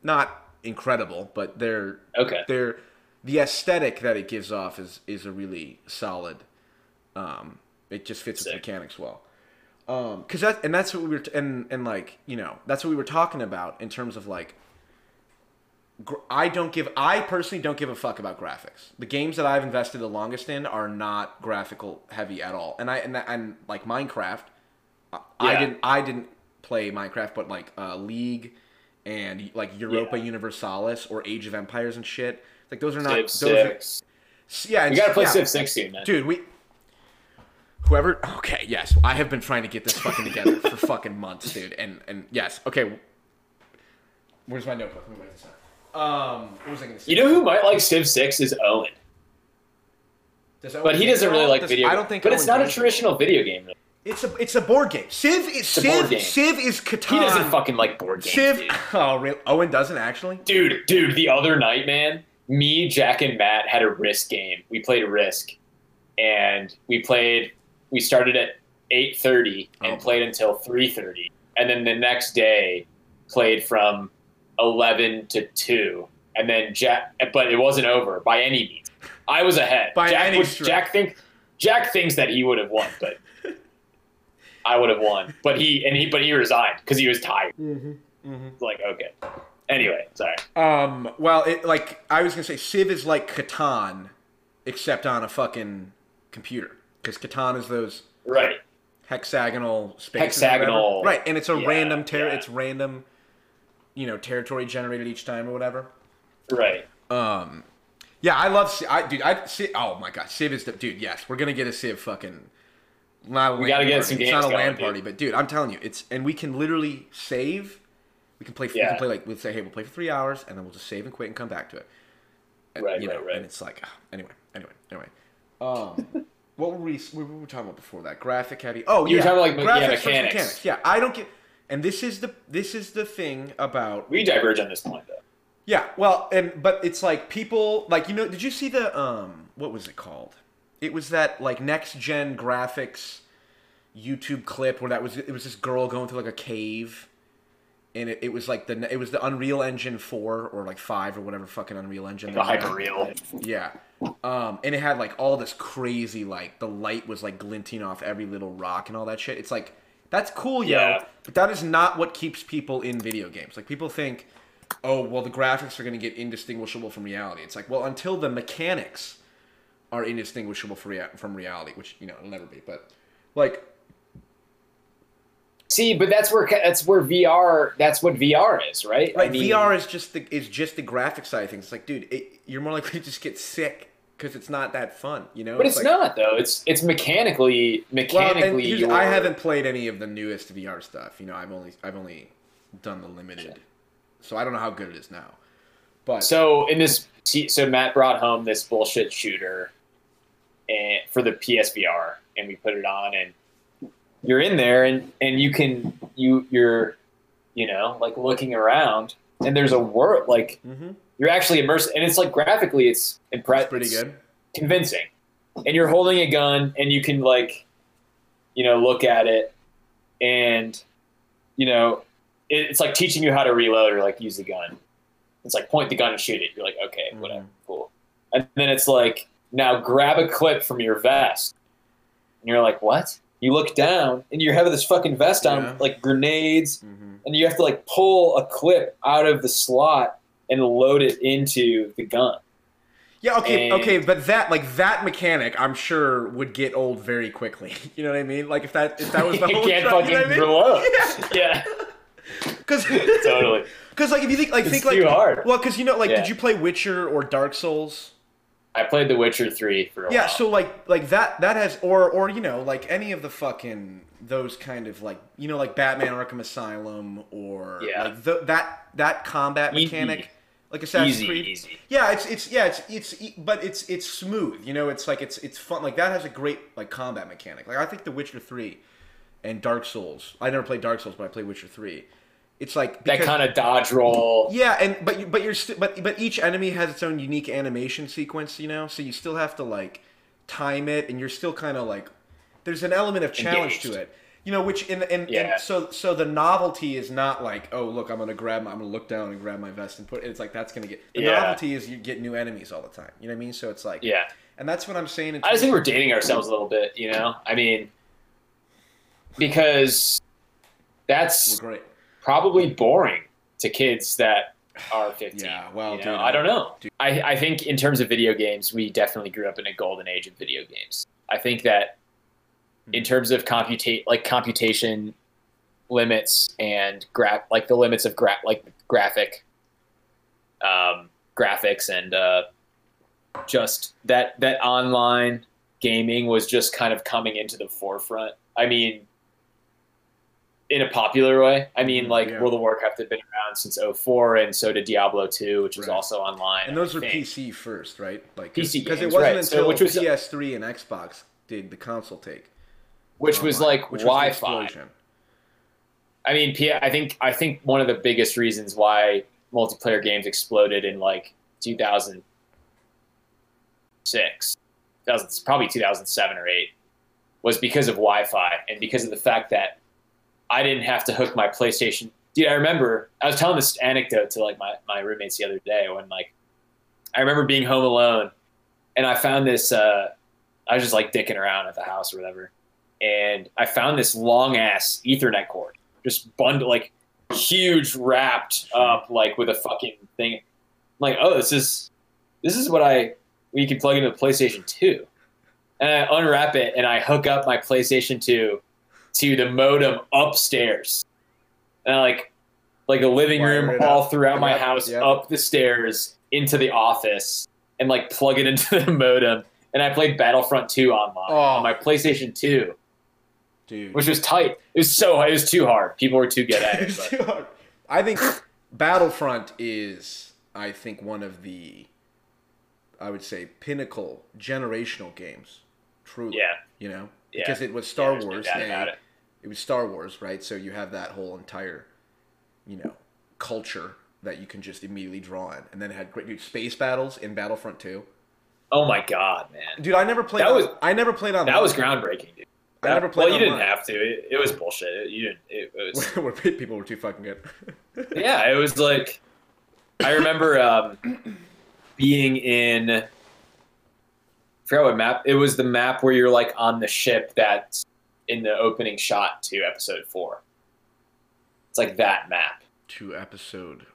[SPEAKER 1] not incredible, but they're
[SPEAKER 2] Okay.
[SPEAKER 1] they're the aesthetic that it gives off is is a really solid. Um, it just fits with the mechanics well. Um, cause that and that's what we were t- and and like you know that's what we were talking about in terms of like gr- I don't give. I personally don't give a fuck about graphics. The games that I've invested the longest in are not graphical heavy at all. And I and, and like Minecraft, I- I didn't. I didn't play Minecraft, but like uh, League and like Europa
[SPEAKER 2] Yeah.
[SPEAKER 1] Universalis or Age of Empires and shit. Like those are not.
[SPEAKER 2] Civ
[SPEAKER 1] those
[SPEAKER 2] six.
[SPEAKER 1] Are, yeah, and
[SPEAKER 2] We gotta play
[SPEAKER 1] yeah.
[SPEAKER 2] Civ six soon, man.
[SPEAKER 1] Dude, we. Whoever. Okay, yes, I have been trying to get this fucking together for fucking months, dude. And and yes, okay. Where's my notebook? Let me write this down. Um, what was I gonna say?
[SPEAKER 2] You know who might like Civ six is Owen,
[SPEAKER 1] Does Owen
[SPEAKER 2] but he doesn't really like
[SPEAKER 1] Does-
[SPEAKER 2] video.
[SPEAKER 1] I don't think.
[SPEAKER 2] but it's not a traditional video game. Really.
[SPEAKER 1] It's a it's a board game. Civ is
[SPEAKER 2] a
[SPEAKER 1] Civ.
[SPEAKER 2] game.
[SPEAKER 1] Civ is Catan.
[SPEAKER 2] He doesn't fucking like board games,
[SPEAKER 1] Civ.
[SPEAKER 2] dude.
[SPEAKER 1] Oh, really? Owen doesn't actually.
[SPEAKER 2] dude. Dude, the other night, man, me, Jack, and Matt had a Risk game. We played a Risk, and we played. We started at eight thirty and
[SPEAKER 1] Oh.
[SPEAKER 2] played until three thirty, and then the next day played from eleven to two, and then Jack. But it wasn't over by any means. I was ahead.
[SPEAKER 1] By
[SPEAKER 2] Jack
[SPEAKER 1] any
[SPEAKER 2] would-
[SPEAKER 1] stretch.
[SPEAKER 2] Jack think Jack thinks that he would have won, but I would have won. But he and he but he resigned because he was tired.
[SPEAKER 1] Mm-hmm. Mm-hmm.
[SPEAKER 2] Like okay. Anyway, sorry.
[SPEAKER 1] Um. Well, it like I was gonna say, Civ is like Catan, except on a fucking computer. Because Catan is those
[SPEAKER 2] Right.
[SPEAKER 1] hexagonal spaces. or.
[SPEAKER 2] Hexagonal.
[SPEAKER 1] Right, and it's a
[SPEAKER 2] Yeah,
[SPEAKER 1] random ter-
[SPEAKER 2] yeah.
[SPEAKER 1] It's random. You know, territory generated each time or whatever.
[SPEAKER 2] Right.
[SPEAKER 1] Um, yeah, I love. I dude, I see oh my god, Civ is the dude. Yes, we're gonna get a Civ fucking. Not a
[SPEAKER 2] We gotta get
[SPEAKER 1] party.
[SPEAKER 2] some
[SPEAKER 1] It's
[SPEAKER 2] games
[SPEAKER 1] not a
[SPEAKER 2] going,
[SPEAKER 1] LAN
[SPEAKER 2] dude.
[SPEAKER 1] party, but dude, I'm telling you, it's and we can literally save. We can play.
[SPEAKER 2] yeah.
[SPEAKER 1] We can play like we'll say, hey, we'll play for three hours, and then we'll just save and quit and come back to it. And,
[SPEAKER 2] Right,
[SPEAKER 1] you know,
[SPEAKER 2] right, right.
[SPEAKER 1] And it's like, ah, anyway, anyway, anyway. Um, what were we? What were we talking about before that? Graphic heavy. Oh,
[SPEAKER 2] You were
[SPEAKER 1] yeah,
[SPEAKER 2] talking about, like, yeah,
[SPEAKER 1] graphics versus
[SPEAKER 2] mechanics.
[SPEAKER 1] Yeah, I don't get. And this is the this is the thing about
[SPEAKER 2] We diverge on this point though.
[SPEAKER 1] yeah, well, and but it's like people like you know. Did you see the um? What was it called? It was that like next gen graphics YouTube clip where that was it was this girl going through like a cave, and it, it was like the it was the Unreal Engine four or like five or whatever fucking Unreal Engine.
[SPEAKER 2] The
[SPEAKER 1] they had.
[SPEAKER 2] hyper real.
[SPEAKER 1] Yeah. Um, and it had like all this crazy like the light was like glinting off every little rock and all that shit. It's like that's cool, yo.
[SPEAKER 2] Yeah.
[SPEAKER 1] But that is not what keeps people in video games. Like people think, oh, well, the graphics are going to get indistinguishable from reality. It's like, well, until the mechanics are indistinguishable from reality, which you know it'll never be. But like,
[SPEAKER 2] See, but that's where that's where VR. That's what VR is, right?
[SPEAKER 1] like
[SPEAKER 2] I mean,
[SPEAKER 1] VR is just the is just the graphic side of things. It's like, dude, it, you're more likely to just get sick because it's not that fun, you know.
[SPEAKER 2] But it's
[SPEAKER 1] like,
[SPEAKER 2] not though. It's it's mechanically mechanically. you're-
[SPEAKER 1] I haven't played any of the newest VR stuff. You know, I've only I've only done the limited, so I don't know how good it is now. But
[SPEAKER 2] So in this, so Matt brought home this bullshit shooter, and for the PSVR, and we put it on, and you're in there, and and you can you you're, you know, like looking around, and there's a world like
[SPEAKER 1] Mhm.
[SPEAKER 2] you're actually immersed, and it's like graphically, it's
[SPEAKER 1] it's
[SPEAKER 2] impressive,
[SPEAKER 1] pretty good.
[SPEAKER 2] convincing, and you're holding a gun, and you can like, you know, look at it, and you know, it, it's like teaching you how to reload or like use the gun. It's like point the gun and shoot it. You're like, okay, whatever,
[SPEAKER 1] Mhm.
[SPEAKER 2] cool. And then it's like, now grab a clip from your vest. And you're like, what? You look down and you're having this fucking vest on,
[SPEAKER 1] Yeah.
[SPEAKER 2] like grenades,
[SPEAKER 1] hmm
[SPEAKER 2] and you have to like pull a clip out of the slot and load it into the gun.
[SPEAKER 1] Yeah, okay,
[SPEAKER 2] And-
[SPEAKER 1] okay, but that like that mechanic, I'm sure would get old very quickly. You know what I mean? Like if that if that was the
[SPEAKER 2] you
[SPEAKER 1] whole
[SPEAKER 2] can't
[SPEAKER 1] show,
[SPEAKER 2] fucking
[SPEAKER 1] you know I mean?
[SPEAKER 2] reload.
[SPEAKER 1] Yeah.
[SPEAKER 2] Yeah,
[SPEAKER 1] Because
[SPEAKER 2] totally.
[SPEAKER 1] Because like if you think like
[SPEAKER 2] It's
[SPEAKER 1] think like
[SPEAKER 2] hard.
[SPEAKER 1] well, because you know like
[SPEAKER 2] Yeah.
[SPEAKER 1] did you play Witcher or Dark Souls?
[SPEAKER 2] I played The Witcher 3 for a
[SPEAKER 1] Yeah,
[SPEAKER 2] while.
[SPEAKER 1] so like like that that has or or you know like any of the fucking those kind of like you know like Batman Arkham Asylum or
[SPEAKER 2] Yeah.
[SPEAKER 1] like the, that that combat
[SPEAKER 2] Easy.
[SPEAKER 1] mechanic like Assassin's
[SPEAKER 2] easy,
[SPEAKER 1] Creed.
[SPEAKER 2] easy.
[SPEAKER 1] Yeah, it's it's yeah it's it's but it's it's smooth. You know, it's like it's it's fun. Like that has a great like combat mechanic. Like I think The Witcher Three and Dark Souls. I never played Dark Souls, but I played Witcher Three. It's like
[SPEAKER 2] That kind of dodge roll.
[SPEAKER 1] yeah, and but you, but you're st- but but each enemy has its own unique animation sequence, you know. So you still have to like time it, and you're still kind of like there's an element of challenge
[SPEAKER 2] Engaged.
[SPEAKER 1] to it, you know. Which in and,
[SPEAKER 2] Yeah.
[SPEAKER 1] and so so the novelty is not like oh look I'm gonna grab my, I'm gonna look down and grab my vest and put it it's like that's gonna get the
[SPEAKER 2] Yeah.
[SPEAKER 1] novelty is you get new enemies all the time. You know what I mean? So it's like
[SPEAKER 2] Yeah.
[SPEAKER 1] and that's what I'm saying. In
[SPEAKER 2] I just think we're dating ourselves a little bit, you know? I mean, because
[SPEAKER 1] we're
[SPEAKER 2] that's
[SPEAKER 1] great.
[SPEAKER 2] Probably boring to kids that are 15.
[SPEAKER 1] Yeah, well,
[SPEAKER 2] you know?
[SPEAKER 1] dude,
[SPEAKER 2] I don't know.
[SPEAKER 1] dude.
[SPEAKER 2] I, I think in terms of video games, we definitely grew up in a golden age of video games. I think that
[SPEAKER 1] Hmm.
[SPEAKER 2] in terms of computate like computation limits and graph like the limits of gra- like graphic um, graphics and uh, just that that online gaming was just kind of coming into the forefront. I mean, in a popular way. I mean,
[SPEAKER 1] Mhm,
[SPEAKER 2] like
[SPEAKER 1] yeah.
[SPEAKER 2] World of Warcraft had been around since 04, and so did Diablo 2, which was also online.
[SPEAKER 1] And those
[SPEAKER 2] I
[SPEAKER 1] are
[SPEAKER 2] think.
[SPEAKER 1] PC first, right? Like
[SPEAKER 2] PC
[SPEAKER 1] because it wasn't
[SPEAKER 2] right. So
[SPEAKER 1] until
[SPEAKER 2] which was-
[SPEAKER 1] PS3 and Xbox did the console take,
[SPEAKER 2] which was like
[SPEAKER 1] which was
[SPEAKER 2] Wi-Fi.
[SPEAKER 1] explosion.
[SPEAKER 2] I mean, I think I think one of the biggest reasons why multiplayer games exploded in like 2006, 2000, probably 2007 or eight, was because of Wi-Fi and because of the fact that I didn't have to hook my PlayStation. Dude, I remember I was telling this anecdote to like my, my roommates the other day when like I remember being home alone and I found this. Uh, I was just like dicking around at the house or whatever, and I found this long ass Ethernet cord, just bundled like huge, wrapped up like with a fucking thing. I'm like, oh, this is this is what I we can plug into the PlayStation Two, and I unwrap it and I hook up my PlayStation Two to the modem upstairs, and I like like a living
[SPEAKER 1] Wire
[SPEAKER 2] room all
[SPEAKER 1] up.
[SPEAKER 2] throughout my
[SPEAKER 1] Yep,
[SPEAKER 2] house,
[SPEAKER 1] yep.
[SPEAKER 2] up the stairs into the office, and like plug it into the modem. And I played Battlefront 2 online
[SPEAKER 1] Oh.
[SPEAKER 2] on my PlayStation 2,
[SPEAKER 1] Dude,
[SPEAKER 2] which was tight. It was so it was too hard. People were too good at it. But-
[SPEAKER 1] too hard. I think Battlefront is, I think, one of the, I would say, pinnacle generational games. Truly,
[SPEAKER 2] yeah,
[SPEAKER 1] you know,
[SPEAKER 2] yeah.
[SPEAKER 1] because it was
[SPEAKER 2] Yeah,
[SPEAKER 1] Star
[SPEAKER 2] no
[SPEAKER 1] Wars.
[SPEAKER 2] doubt
[SPEAKER 1] A,
[SPEAKER 2] about it.
[SPEAKER 1] was Star Wars, right? So you have that whole entire, you know, culture that you can just immediately draw in, and then it had great dude, space battles in Battlefront 2.
[SPEAKER 2] Oh my god, man,
[SPEAKER 1] Dude, I never played.
[SPEAKER 2] That
[SPEAKER 1] on-
[SPEAKER 2] was-
[SPEAKER 1] I never played on.
[SPEAKER 2] that was groundbreaking, dude.
[SPEAKER 1] I never played
[SPEAKER 2] Well, you didn't have to. It, it was bullshit. It, you didn't. It, it was.
[SPEAKER 1] People were too fucking good.
[SPEAKER 2] yeah, it was like I remember um, being in. I forgot what map. It was the map where you're like on the ship that's in the opening shot to episode four. It's like that map.
[SPEAKER 1] to episode.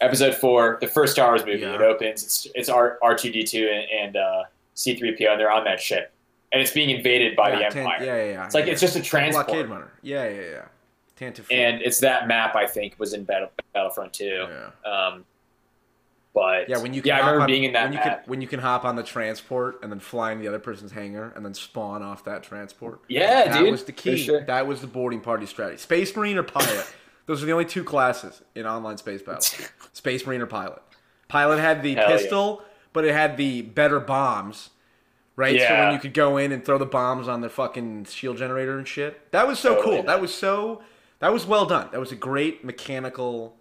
[SPEAKER 2] Episode four, the first Star Wars movie.
[SPEAKER 1] Yeah.
[SPEAKER 2] It opens. It's it's R R two D two and uh, C three PO, and they're on that ship, and it's being invaded by the
[SPEAKER 1] yeah, Tan-
[SPEAKER 2] Empire.
[SPEAKER 1] yeah, yeah, yeah.
[SPEAKER 2] It's like it's just a transport.
[SPEAKER 1] blockade runner. Yeah, yeah, yeah. Tantive.
[SPEAKER 2] and it's that map I think was in Battle, Battlefront 2.
[SPEAKER 1] yeah.
[SPEAKER 2] Um, but
[SPEAKER 1] Yeah, when you can
[SPEAKER 2] yeah, I
[SPEAKER 1] hop
[SPEAKER 2] remember
[SPEAKER 1] on-
[SPEAKER 2] being in that
[SPEAKER 1] when you can when you can hop on the transport and then fly in the other person's hangar and then spawn off that transport.
[SPEAKER 2] yeah,
[SPEAKER 1] that
[SPEAKER 2] dude,
[SPEAKER 1] was the key.
[SPEAKER 2] sure.
[SPEAKER 1] That was the boarding party strategy. Space Marine or pilot. Those are the only two classes in online space battle. Space Marine or pilot. Pilot had the
[SPEAKER 2] Hell yeah.
[SPEAKER 1] pistol, but it had the better bombs. Right? So when you could go in and throw the bombs on the fucking shield generator and shit. That was so
[SPEAKER 2] Totally.
[SPEAKER 1] cool. That was so that was well done. That was a great mechanical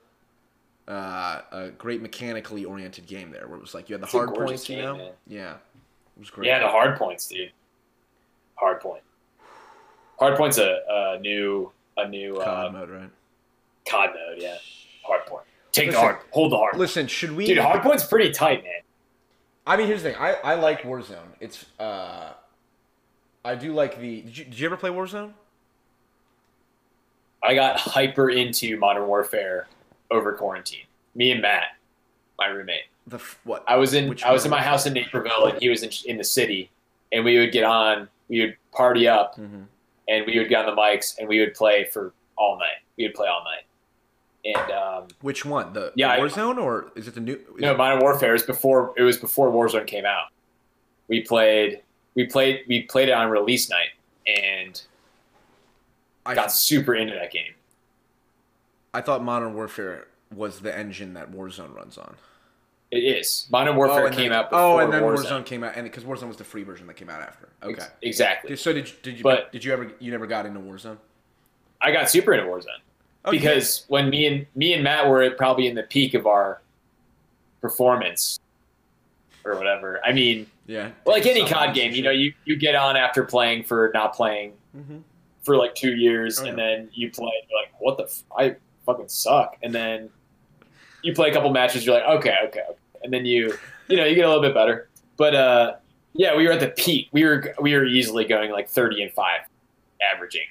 [SPEAKER 1] uh, a great mechanically oriented game there where it was like you had the
[SPEAKER 2] It's
[SPEAKER 1] hard points, you know?
[SPEAKER 2] man.
[SPEAKER 1] Yeah. It was great.
[SPEAKER 2] Yeah, the hard points, dude. Hard point. Hard point's a, a new a new
[SPEAKER 1] COD
[SPEAKER 2] uh,
[SPEAKER 1] mode, right?
[SPEAKER 2] COD mode. Yeah, hard point. Take
[SPEAKER 1] Listen-
[SPEAKER 2] the hard. Hold the hard.
[SPEAKER 1] Listen, should we
[SPEAKER 2] Dude, hard point's pretty tight, man.
[SPEAKER 1] I mean, here's the thing. I, I like Warzone. It's uh, I do like the. Did you, did you ever play Warzone?
[SPEAKER 2] I got hyper into Modern Warfare over quarantine. Me and Matt, my roommate.
[SPEAKER 1] The f- what?
[SPEAKER 2] I was in
[SPEAKER 1] Which
[SPEAKER 2] I was in my house in Naperville, and he was in, in the city, and we would get on. We would party up,
[SPEAKER 1] Mhm.
[SPEAKER 2] and we would get on the mics, and we would play for all night. We would play all night. And um,
[SPEAKER 1] Which one? The
[SPEAKER 2] Yeah, I-
[SPEAKER 1] Warzone or is it the new?
[SPEAKER 2] no, Modern Warfare is before it was before Warzone came out. We played we played we played it on release night and
[SPEAKER 1] I,
[SPEAKER 2] got super into that game.
[SPEAKER 1] I thought Modern Warfare was the engine that Warzone runs on.
[SPEAKER 2] It is Modern Warfare
[SPEAKER 1] and
[SPEAKER 2] came
[SPEAKER 1] then,
[SPEAKER 2] out. Before
[SPEAKER 1] Oh, and then
[SPEAKER 2] Warzone.
[SPEAKER 1] Warzone, came out, and because Warzone was the free version that came out after. Okay.
[SPEAKER 2] Ex- exactly.
[SPEAKER 1] So did you, did you
[SPEAKER 2] But-
[SPEAKER 1] did you ever you never got into Warzone?
[SPEAKER 2] I got super into Warzone.
[SPEAKER 1] Oh, you did?
[SPEAKER 2] because when me and me and Matt were probably in the peak of our performance or whatever. I mean,
[SPEAKER 1] yeah,
[SPEAKER 2] like any COD game, you know, you, you get on after playing for not playing
[SPEAKER 1] Mhm.
[SPEAKER 2] for like two years,
[SPEAKER 1] Oh,
[SPEAKER 2] and
[SPEAKER 1] yeah.
[SPEAKER 2] then you play, you're like, what the, f- I fucking suck, and then you play a couple matches, you're like, okay, okay, okay, and then you, you know, you get a little bit better. But uh, yeah, we were at the peak. We were we were easily going like thirty and five, averaging,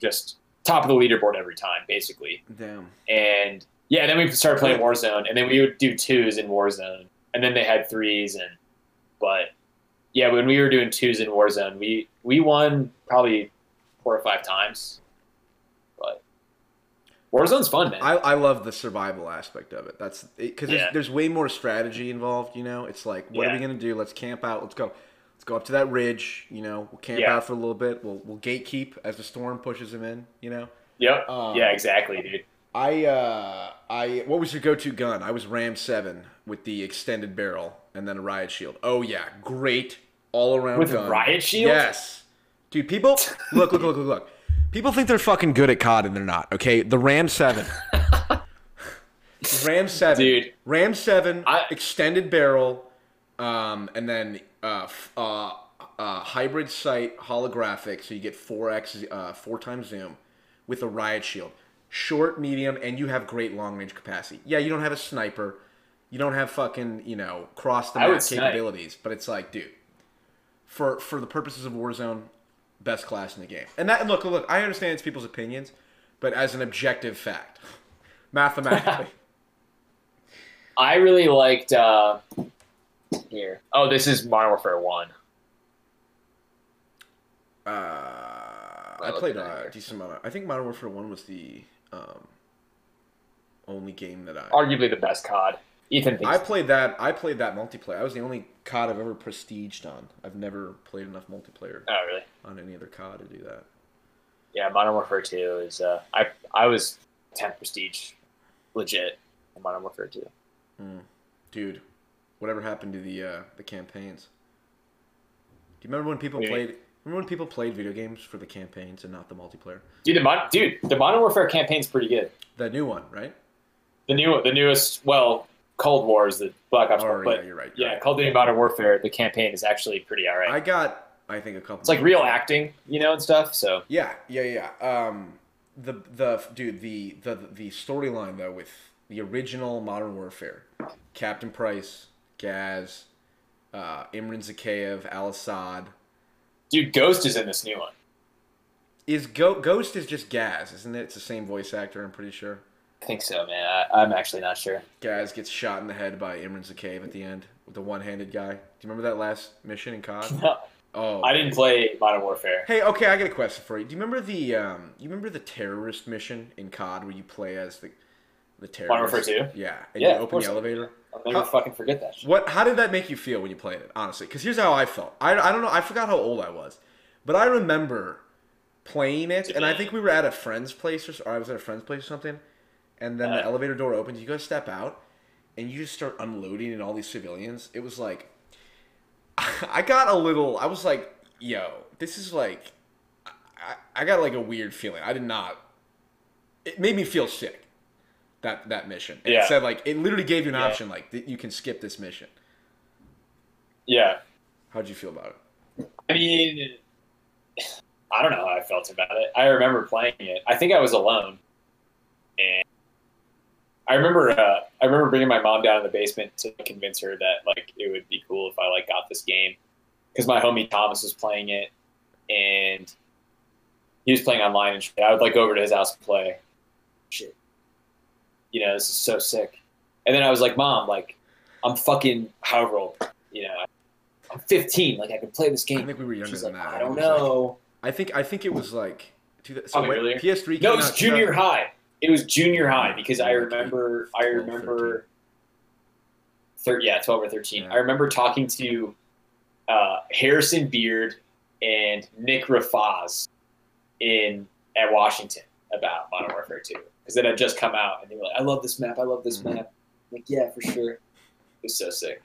[SPEAKER 2] just top of the leaderboard every time, basically
[SPEAKER 1] Damn.
[SPEAKER 2] and Yeah, then we started playing Warzone, and then we would do twos in Warzone, and then they had threes, and but yeah, when we were doing twos in Warzone, we we won probably four or five times. Warzone's fun, man.
[SPEAKER 1] I, I love the survival aspect of it. That's because
[SPEAKER 2] Yeah.
[SPEAKER 1] there's, there's way more strategy involved. You know, it's like, what are we gonna do? Let's camp out. Let's go. Let's go up to that ridge. You know, we'll camp
[SPEAKER 2] Yeah.
[SPEAKER 1] out for a little bit. We'll we'll gatekeep as the storm pushes them in. You know.
[SPEAKER 2] yep.
[SPEAKER 1] Um,
[SPEAKER 2] yeah, exactly, dude.
[SPEAKER 1] I uh I what was your go-to gun? I was Ram 7 with the extended barrel and then a riot shield. Oh yeah, great all around
[SPEAKER 2] With a
[SPEAKER 1] gun.
[SPEAKER 2] riot shield?
[SPEAKER 1] Yes. Dude, people look look look look look. People think they're fucking good at COD and they're not. Okay? The Ram 7. Ram 7.
[SPEAKER 2] Dude.
[SPEAKER 1] Ram 7
[SPEAKER 2] I-
[SPEAKER 1] extended barrel um and then uh f- uh uh, hybrid sight holographic, so you get 4x, uh, 4 times zoom with a riot shield. Short, medium, and you have great long range capacity. Yeah, you don't have a sniper. You don't have fucking, you know, cross the map
[SPEAKER 2] snipe.
[SPEAKER 1] capabilities. But it's like, dude, for for the purposes of Warzone, best class in the game. And that look, look, I understand it's people's opinions, but as an objective fact, mathematically.
[SPEAKER 2] I really liked uh, here. Oh, this is Modern Warfare One.
[SPEAKER 1] uh, I played a decent amount. Of, I think Modern Warfare One was the um, only game that I.
[SPEAKER 2] Arguably the best COD. Ethan thinks
[SPEAKER 1] I played that. I played that multiplayer. I was the only COD I've ever prestiged on. I've never played enough multiplayer
[SPEAKER 2] Oh, really?
[SPEAKER 1] on any other COD to do that.
[SPEAKER 2] Yeah, Modern Warfare Two is. Uh, I I was 10th prestige, legit. In Modern Warfare Two.
[SPEAKER 1] Dude, whatever happened to the uh, the campaigns? Do you remember when people
[SPEAKER 2] What do you
[SPEAKER 1] played? Remember when people played video games for the campaigns and not the multiplayer?
[SPEAKER 2] Dude, the mod, dude, the Modern Warfare campaign's pretty good.
[SPEAKER 1] The new one, right?
[SPEAKER 2] The new, the newest, well, Cold War is the Black Ops
[SPEAKER 1] Oh,
[SPEAKER 2] but
[SPEAKER 1] yeah, you're right. you're
[SPEAKER 2] yeah,
[SPEAKER 1] right.
[SPEAKER 2] Call of Duty Modern Warfare, the campaign is actually pretty alright.
[SPEAKER 1] I got, I think a couple.
[SPEAKER 2] It's like real acting, you know, and stuff. So
[SPEAKER 1] Yeah, yeah, yeah. Um, the the dude, the the the storyline though with the original Modern Warfare, Captain Price, Gaz, uh, Imran Zakhaev, Al Assad.
[SPEAKER 2] dude, Ghost is in this new one.
[SPEAKER 1] Is Go- Ghost is just Gaz, isn't it? It's the same voice actor. I'm pretty sure.
[SPEAKER 2] I think so, man. I, I'm actually not sure.
[SPEAKER 1] Gaz gets shot in the head by Imran Zakhaev at the end with the one-handed guy. Do you remember that last mission in COD? No. Oh,
[SPEAKER 2] I didn't play Modern Warfare.
[SPEAKER 1] Hey, okay, I got a question for you. Do you remember the um, you remember the terrorist mission in COD where you play as the the terrorist?
[SPEAKER 2] Modern Warfare 2?
[SPEAKER 1] Yeah, and
[SPEAKER 2] Yeah,
[SPEAKER 1] you open the elevator.
[SPEAKER 2] I'll never
[SPEAKER 1] How-
[SPEAKER 2] fucking forget that shit.
[SPEAKER 1] What? How did that make you feel when you played it? Honestly, because here's how I felt. I, I don't know. I forgot how old I was, but I remember playing it, and I think we were at a friend's place or, or I was at a friend's place or something, and then the
[SPEAKER 2] Uh.
[SPEAKER 1] elevator door opens. You guys step out, and you just start unloading in all these civilians. It was like, I got a little. I was like, yo, this is like, I, I got like a weird feeling. I did not. It made me feel sick. That that mission. And
[SPEAKER 2] Yeah.
[SPEAKER 1] It said like it literally gave you an
[SPEAKER 2] Yeah.
[SPEAKER 1] option like that you can skip this mission.
[SPEAKER 2] Yeah.
[SPEAKER 1] How'd you feel about it?
[SPEAKER 2] I mean, I don't know how I felt about it. I remember playing it. I think I was alone, and I remember uh, I remember bringing my mom down in the basement to convince her that like it would be cool if I like got this game because my homie Thomas was playing it, and he was playing online and shit. I would like go over to his house and play. Shit, you know this is so sick. And then I was like, Mom, like I'm fucking however old, you know. I'm 15. Like I can play this game.
[SPEAKER 1] I think we were younger
[SPEAKER 2] She's
[SPEAKER 1] than
[SPEAKER 2] like,
[SPEAKER 1] that.
[SPEAKER 2] I don't
[SPEAKER 1] it was, like-
[SPEAKER 2] know.
[SPEAKER 1] I think I think it was like. Two, so when
[SPEAKER 2] earlier.
[SPEAKER 1] PS3
[SPEAKER 2] No, it's
[SPEAKER 1] out,
[SPEAKER 2] junior
[SPEAKER 1] 2000
[SPEAKER 2] high. It was junior high because I remember. I remember. Thir- yeah, twelve or thirteen.
[SPEAKER 1] Yeah.
[SPEAKER 2] I remember talking to uh, Harrison Beard and Nick Rafaz in at Washington about Modern Warfare Two because it had just come out, and they were like, "I love this map. I love this
[SPEAKER 1] Mhm.
[SPEAKER 2] map." I'm like, yeah, for sure. It was so sick.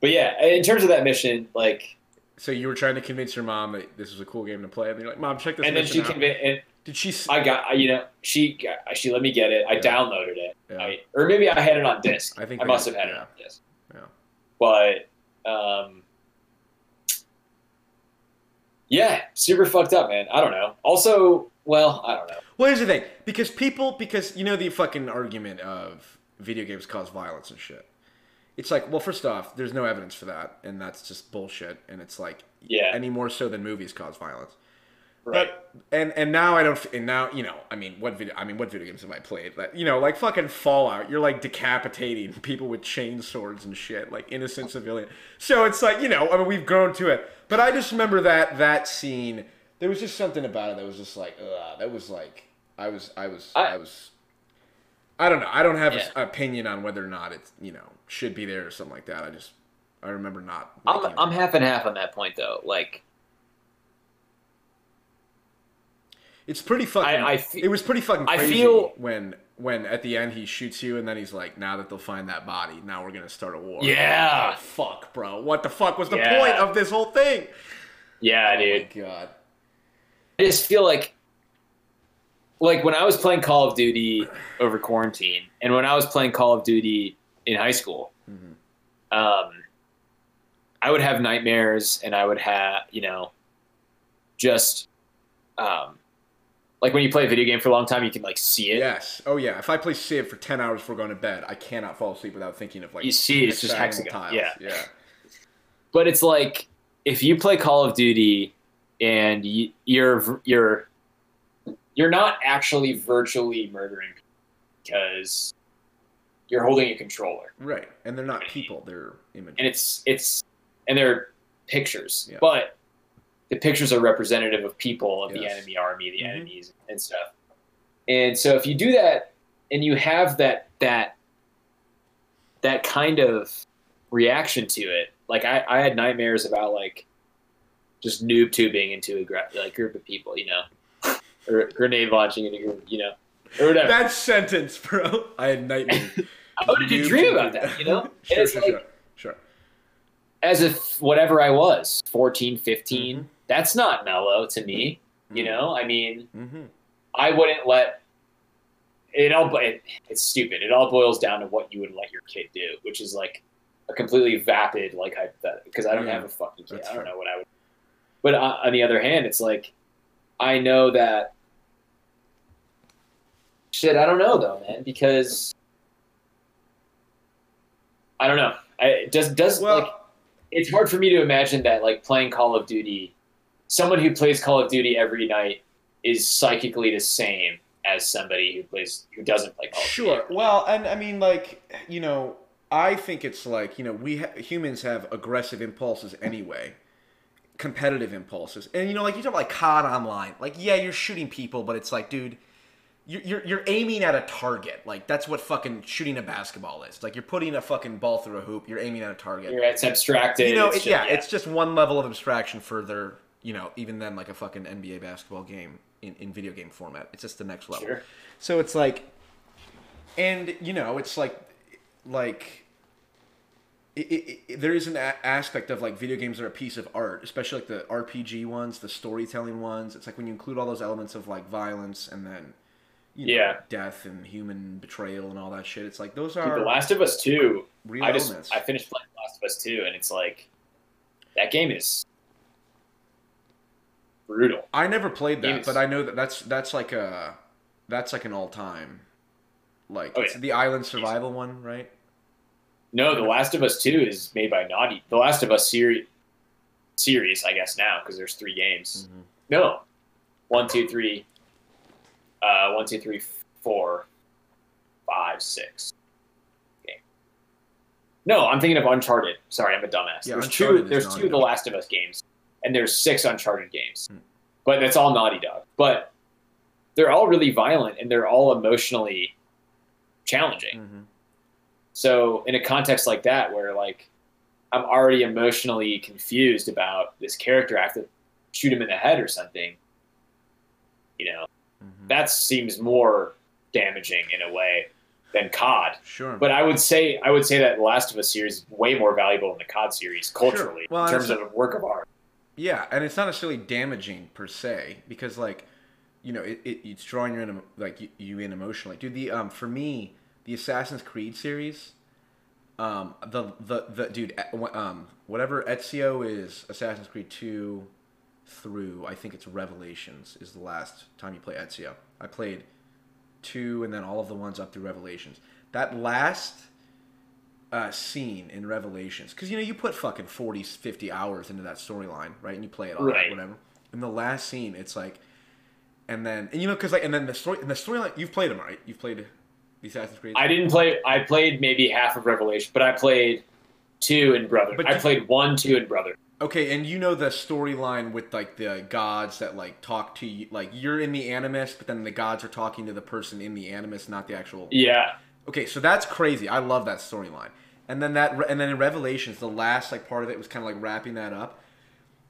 [SPEAKER 2] But yeah, in terms of that mission, like,
[SPEAKER 1] So you were trying to convince your mom that this was a cool game to play, and you're like, "Mom, check this." Out.
[SPEAKER 2] And then she convinced,
[SPEAKER 1] Did she? s-
[SPEAKER 2] I got, you know, she she let me get it. I
[SPEAKER 1] Yeah.
[SPEAKER 2] downloaded it.
[SPEAKER 1] Yeah.
[SPEAKER 2] I, or maybe I had it on disc.
[SPEAKER 1] I think
[SPEAKER 2] I must have had it on disc.
[SPEAKER 1] Yeah.
[SPEAKER 2] But um, yeah, super fucked up, man. I don't know. Also, well, I don't know.
[SPEAKER 1] Well, here's the thing, because people, because you know the fucking argument of video games cause violence and shit. It's like, well, first off, there's no evidence for that, and that's just bullshit. And it's like,
[SPEAKER 2] Yeah.
[SPEAKER 1] any more so than movies cause violence. But and and now I don't. And now you know. I mean, what video? I mean, what video games have I played? Like you know, like fucking Fallout. You're like decapitating people with chain swords and shit, like innocent civilian. So it's like you know. I mean, we've grown to it. But I just remember that that scene. There was just something about it that was just like, ugh. That was like, I was, I was, I,
[SPEAKER 2] I-
[SPEAKER 1] was. I don't know. I don't have
[SPEAKER 2] Yeah.
[SPEAKER 1] an opinion on whether or not it's you know should be there or something like that. I just I remember not.
[SPEAKER 2] I'm. I'm half and half on that point though. Like
[SPEAKER 1] It's pretty fucking.
[SPEAKER 2] I- I fe-
[SPEAKER 1] it was pretty fucking
[SPEAKER 2] I feel-
[SPEAKER 1] when when at the end he shoots you and then he's like, "Now that they'll find that body, now we're gonna start a war."
[SPEAKER 2] Yeah.
[SPEAKER 1] Oh, fuck, bro. What the fuck was the
[SPEAKER 2] Yeah.
[SPEAKER 1] point of this whole thing?
[SPEAKER 2] yeah, dude.
[SPEAKER 1] oh
[SPEAKER 2] dude.
[SPEAKER 1] my god.
[SPEAKER 2] I just feel like like when I was playing Call of Duty over quarantine, and when I was playing Call of Duty in high school,
[SPEAKER 1] Mhm.
[SPEAKER 2] um, I would have nightmares, and I would have you know, just um, like when you play a video game for a long time, you can like see it.
[SPEAKER 1] Yes. Oh yeah. If I play Civ for ten hours before going to bed, I cannot fall asleep without thinking of like
[SPEAKER 2] You see, it's just hexagon. Yeah.
[SPEAKER 1] Yeah.
[SPEAKER 2] But it's like if you play Call of Duty and you, you're you're you're not actually virtually murdering because you're holding a controller
[SPEAKER 1] Right. And they're not people; they're images.
[SPEAKER 2] and it's it's and they're pictures,
[SPEAKER 1] Yeah.
[SPEAKER 2] but the pictures are representative of people of the enemy army, the
[SPEAKER 1] Mhm.
[SPEAKER 2] enemies and stuff. And so if you do that and you have that that that kind of reaction to it, like I, I had nightmares about like just noob tubing into a gra- like group of people, you know, or grenade launching in a group, you know, or whatever.
[SPEAKER 1] that sentence, bro. I had nightmares.
[SPEAKER 2] How did you dream about that? You know,
[SPEAKER 1] sure, sure,
[SPEAKER 2] like
[SPEAKER 1] sure, sure.
[SPEAKER 2] as if whatever I was, 14, 15,
[SPEAKER 1] Mhm.
[SPEAKER 2] That's not mellow to me. You know, I mean,
[SPEAKER 1] Mm-hmm.
[SPEAKER 2] I wouldn't let it all. It, it's stupid. It all boils down to what you would let your kid do, which is like a completely vapid like hypothetical. Because I don't
[SPEAKER 1] Yeah,
[SPEAKER 2] have a fucking kid. I don't know what I would. But on, on the other hand, it's like I know that shit. I don't know though, man, because I don't know. I does
[SPEAKER 1] Well,
[SPEAKER 2] like it's hard for me to imagine that like playing Call of Duty, someone who plays Call of Duty every night is psychically the same as somebody who plays who doesn't play Call of
[SPEAKER 1] Sure. Well, and I mean, like, you know, I think it's like, you know, we ha- humans have aggressive impulses anyway, competitive impulses, and you know, like you talk about like COD Online, like, yeah, you're shooting people, but it's like, dude. You're, you're, you're aiming at a target. Like, that's what fucking shooting a basketball is. Like, you're putting a fucking ball through a hoop. You're aiming at a target.
[SPEAKER 2] You're- It's abstracted.
[SPEAKER 1] you know,
[SPEAKER 2] it's
[SPEAKER 1] it,
[SPEAKER 2] just-
[SPEAKER 1] yeah, it's just one level of abstraction further, you know, even then, like a fucking NBA basketball game in, in video game format. It's just the next level.
[SPEAKER 2] Sure.
[SPEAKER 1] So it's like, and you know, it's like, like, it, it, it, there is an a- aspect of like video games are a piece of art, especially like the RPG ones, the storytelling ones. It's like when you include all those elements of like violence and then, you know,
[SPEAKER 2] Yeah.
[SPEAKER 1] death and human betrayal and all that shit. It's like those
[SPEAKER 2] Dude,
[SPEAKER 1] are
[SPEAKER 2] The Last of Us Two.
[SPEAKER 1] real
[SPEAKER 2] I just
[SPEAKER 1] elements.
[SPEAKER 2] I finished playing The Last of Us Two, and it's like that game is brutal.
[SPEAKER 1] I never played that,
[SPEAKER 2] Games.
[SPEAKER 1] but I know that that's that's like a that's like an all time, like
[SPEAKER 2] Oh,
[SPEAKER 1] it's
[SPEAKER 2] yeah.
[SPEAKER 1] the island survival one, right?
[SPEAKER 2] No, The Last of Us Two is made by Naughty. The Last of Us series, series, I guess now because there's three games.
[SPEAKER 1] Mhm.
[SPEAKER 2] No, one, two, three, uh, one, two, three, four, five, six. Okay. No, I'm thinking of Uncharted. Sorry, I'm a dumbass.
[SPEAKER 1] Yeah,
[SPEAKER 2] there's
[SPEAKER 1] Uncharted
[SPEAKER 2] two.
[SPEAKER 1] is
[SPEAKER 2] There's
[SPEAKER 1] Naughty
[SPEAKER 2] two of the Last of Us games, and there's six Uncharted games,
[SPEAKER 1] Hmm.
[SPEAKER 2] but that's all Naughty Dog. But they're all really violent and they're all emotionally challenging.
[SPEAKER 1] Mhm.
[SPEAKER 2] So in a context like that, where like I'm already emotionally confused about this character, I have to shoot him in the head or something. You know,
[SPEAKER 1] Mhm.
[SPEAKER 2] that seems more damaging in a way than COD.
[SPEAKER 1] Sure,
[SPEAKER 2] But I would say I would say that The Last of Us series is way more valuable than the COD series culturally
[SPEAKER 1] Well,
[SPEAKER 2] in terms of a work of art.
[SPEAKER 1] Yeah, and it's not necessarily damaging per se because like, you know, it, it it's drawing you in like you, you in emotionally. Dude, the um for me the Assassin's Creed series, um the the the dude um whatever Ezio is Assassin's Creed two through I think it's Revelations is the last time you play Ezio. I played two and then all of the ones up through Revelations. That last uh, scene in Revelations, because you know you put fucking 40, 50 hours into that storyline, right? And you play it all,
[SPEAKER 2] Right.
[SPEAKER 1] whatever. in the last scene, it's like, and then and you know because like and then the story and the storyline you've played them right? You've played the Assassin's Creed.
[SPEAKER 2] I didn't play. I played maybe half of Revelation, but I played two in Brother.
[SPEAKER 1] But
[SPEAKER 2] I played one, two, and Brother.
[SPEAKER 1] Okay, and you know the storyline with like the gods that like talk to you, like you're in the Animus, but then the gods are talking to the person in the Animus, not the actual.
[SPEAKER 2] Yeah,
[SPEAKER 1] Okay, so that's crazy. I love that storyline. And then that, and then in Revelations, the last like part of it was kind of like wrapping that up.